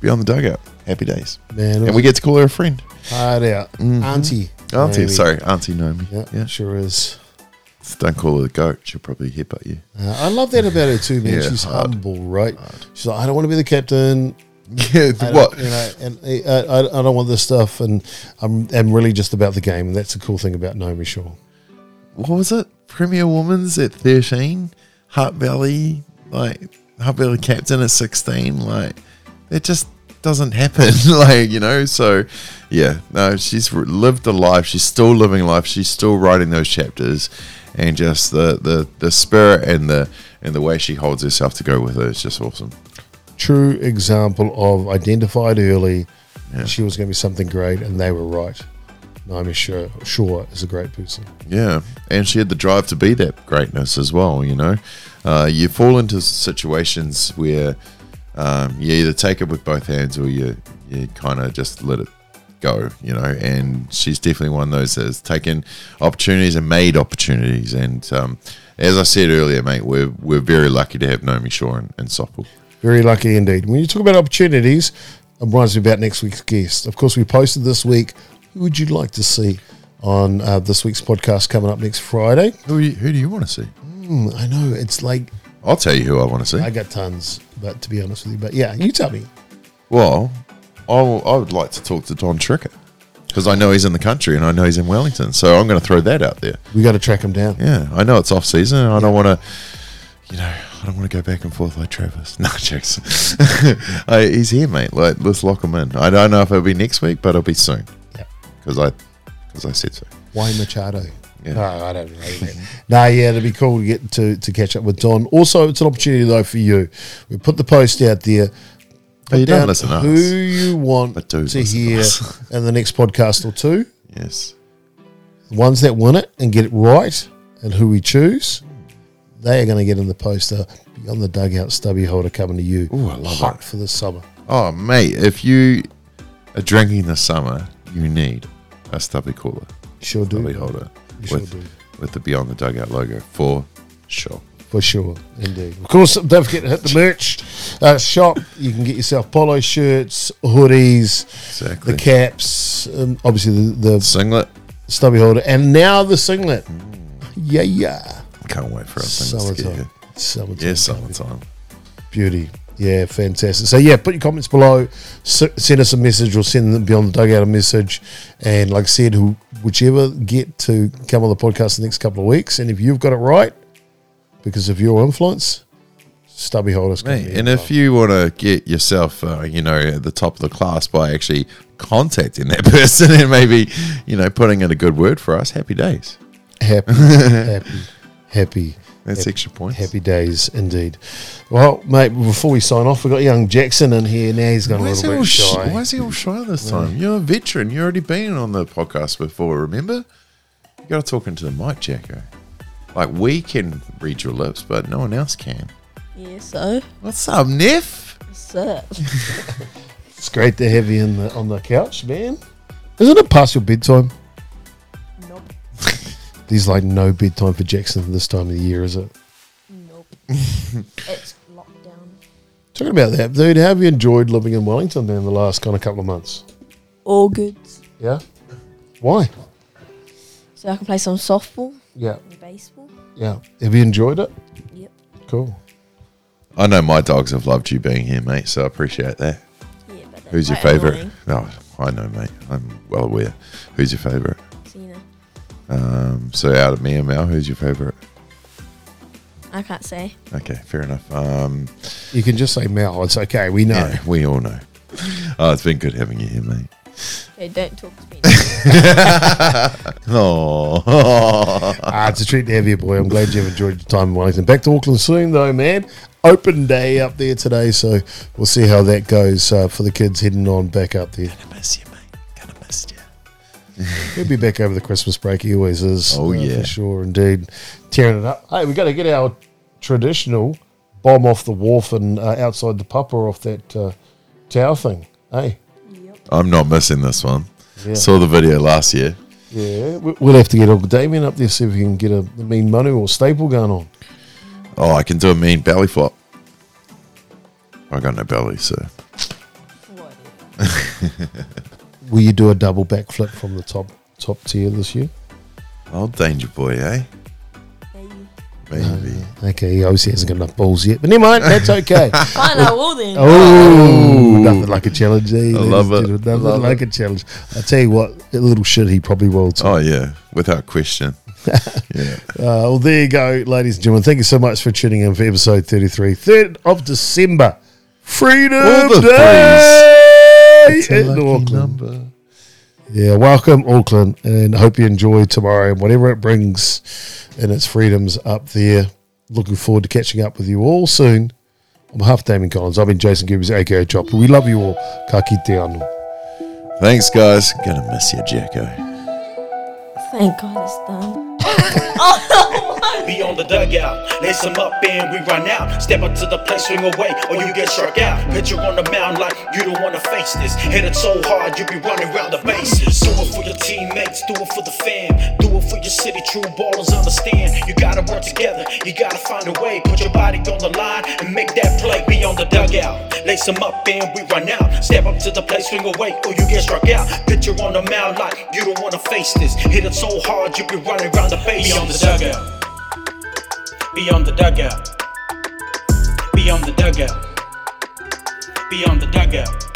beyond the dugout. Happy days. Man, And we get to call her a friend. hard out. Auntie. Auntie, Naomi. sorry, Auntie Naomi. Yeah, Yeah. sure is. Don't call her the goat. She'll probably headbutt you. Uh, I love that about her too, man. Yeah, She's hard. humble, right? She's like, I don't want to be the captain. Yeah, what? You know, and uh, I, I, I don't want this stuff, and I'm, I'm really just about the game, and that's the cool thing about Naomi Shaw. what was it? Premier Women's at 13, Hutt Valley, like Hutt Valley captain at 16. Like, it just doesn't happen. like, you know, so yeah, no, she's lived a life. She's still living life. She's still writing those chapters. And just the, the, the spirit and the and the way she holds herself to go with it is just awesome. True example of identified early. Yeah. She was going to be something great, and they were right. Naomi Shaw, Shaw is a great person. Yeah, and she had the drive to be that greatness as well. You know, uh, you fall into situations where um, you either take it with both hands or you you kind of just let it go. You know, and she's definitely one of those that has taken opportunities and made opportunities. And um, as I said earlier, mate, we're we're very lucky to have Naomi Shaw in softball. Very lucky indeed. When you talk about opportunities, it reminds me about next week's guest. Of course, we posted this week. Who would you like to see on uh, this week's podcast coming up next Friday? Who you, who do you want to see? Hmm, I know it's like I'll tell you who I want to see. I got tons, but to be honest with you, but yeah, you tell me. Well, I, will- I would like to talk to Don Tricker because I know he's in the country and I know he's in Wellington. So I'm going to throw that out there. We got to track him down. Yeah, I know it's off season. And I don't want to, you know, I don't want to go back and forth like Travis. No, jokes. I, he's here, mate. Like, let's lock him in. I don't know if it'll be next week, but it'll be soon Yeah. because I, because I said so. Wayne Machado. Yeah. No, I don't know. nah, yeah, it'd be cool to get to, to catch up with Don. Also, it's an opportunity though for you. We put the post out there. Oh, you Put don't listen to who us. you want to listen to hear us. in the next podcast or two. Yes. The ones that win it and get it right, and who we choose, they are going to get in the poster beyond the dugout stubby holder coming to you. Ooh, I love hot it. for the summer. Oh, mate, if you are drinking this summer, you need a stubby cooler, Sure do. stubby holder You sure with, do. with the Beyond the Dugout logo for sure. For sure, indeed. Of course, don't forget to hit the merch uh, shop. You can get yourself polo shirts, hoodies, Exactly. the caps, um, obviously the, the Singlet. stubby holder, and now the singlet. Yeah, yeah. Can't wait for our singlets to get here. Summertime. Yeah, summertime. Beauty. Yeah, fantastic. So, yeah, put your comments below. S- send us a message or send them beyond the dugout a message. And like I said, who, whichever get to come on the podcast the next couple of weeks. And if you've got it right, because of your influence, stubby holders. can Mate, and if you want to get yourself, uh, you know, at the top of the class by actually contacting that person and maybe, you know, putting in a good word for us, happy days. happy, happy, happy. That's happy, extra points. Happy days indeed. Well, mate, before we sign off, we've got young Jackson in here. Now he's gone a Why is, he little all bit sh- shy. why is he all shy this time? You're a veteran. You've already been on the podcast before, remember? You got to talk into the mic, Jacko. Like, we can read your lips, but no one else can. Yeah, so What's up, Neff? what's up? It's great to have you in the, on the couch, man. Isn't it past your bedtime? Nope, There's like no bedtime for Jackson this time of the year, is it? nope. it's lockdown. Talking about that, dude, how have you enjoyed living in Wellington then the last kind of couple of months? All good. Yeah? Why? So I can play some softball Yeah, and baseball. yeah. Have you enjoyed it? Yep. Cool. I know my dogs have loved you being here, mate, so I appreciate that. Yeah, but they're Who's your favourite? annoying. No, I know, mate. I'm well aware. Who's your favourite? Cena. Um, so out of me and Mal, who's your favourite? I can't say. Okay, fair enough. Um, You can just say Mel. It's okay. We know. yeah, we all know. Oh, it's been good having you here, mate. Okay, don't talk to me. Oh, Ah, it's a treat to have you, boy. I'm glad you've enjoyed your time in Wellington. Back to Auckland soon, though, man. Open day up there today, so we'll see how that goes uh, for the kids heading on back up there. He'll be back over the Christmas break. He always is. Oh, uh, yeah. for sure, indeed. Tearing it up. Hey, we got to get our traditional bomb off the wharf and uh, outside the pupper off that uh, tower thing. Hey, I'm not missing this one. Yeah. Saw the video last year. yeah, we- we'll have to get Uncle Damien up there see if we can get a mean Manu or staple going on. Oh, I can do a mean belly flop. I got no belly, so Whatever. Will you do a double backflip from the top top tier this year? oh, danger boy, eh? Maybe. Maybe. Okay, he obviously hasn't got enough balls yet, but never mind, that's okay. Fine, I will then. Oh, nothing like a challenge. Eh, I love it. gentlemen, Nothing Love like a challenge. I tell you what, a little shit he probably will too. Oh yeah, without question. yeah. Uh, well, there you go, ladies and gentlemen. Thank you so much for tuning in for episode 33, 3rd of December. Freedom All the Day It's a lucky Auckland. number. Yeah, welcome Auckland, and hope you enjoy tomorrow and whatever it brings in its freedoms up there. Looking forward to catching up with you all soon. On behalf of Damien Collins, I've been Jason Gibbs, aka Chopper. We love you all. Ka kite anō. Thanks, guys. Gonna miss you, Jacko. Thank God it's done. Beyond the dugout, lace them up and we run out. Step up to the plate, swing away, or you get struck out. Pitcher on the mound like you don't wanna face this. Hit it so hard, you be running around the bases. Do it for your teammates, do it for the fam. Do it for your city, true ballers understand. You gotta work together, you gotta find a way. Put your body on the line and make that play. Beyond the dugout, lace them up and we run out. Step up to the plate, swing away, or you get struck out. Pitcher on the mound like you don't wanna face this. Hit it so hard, you be running around the bases. Beyond the dugout. Beyond the dugout. Beyond the dugout. Beyond the dugout.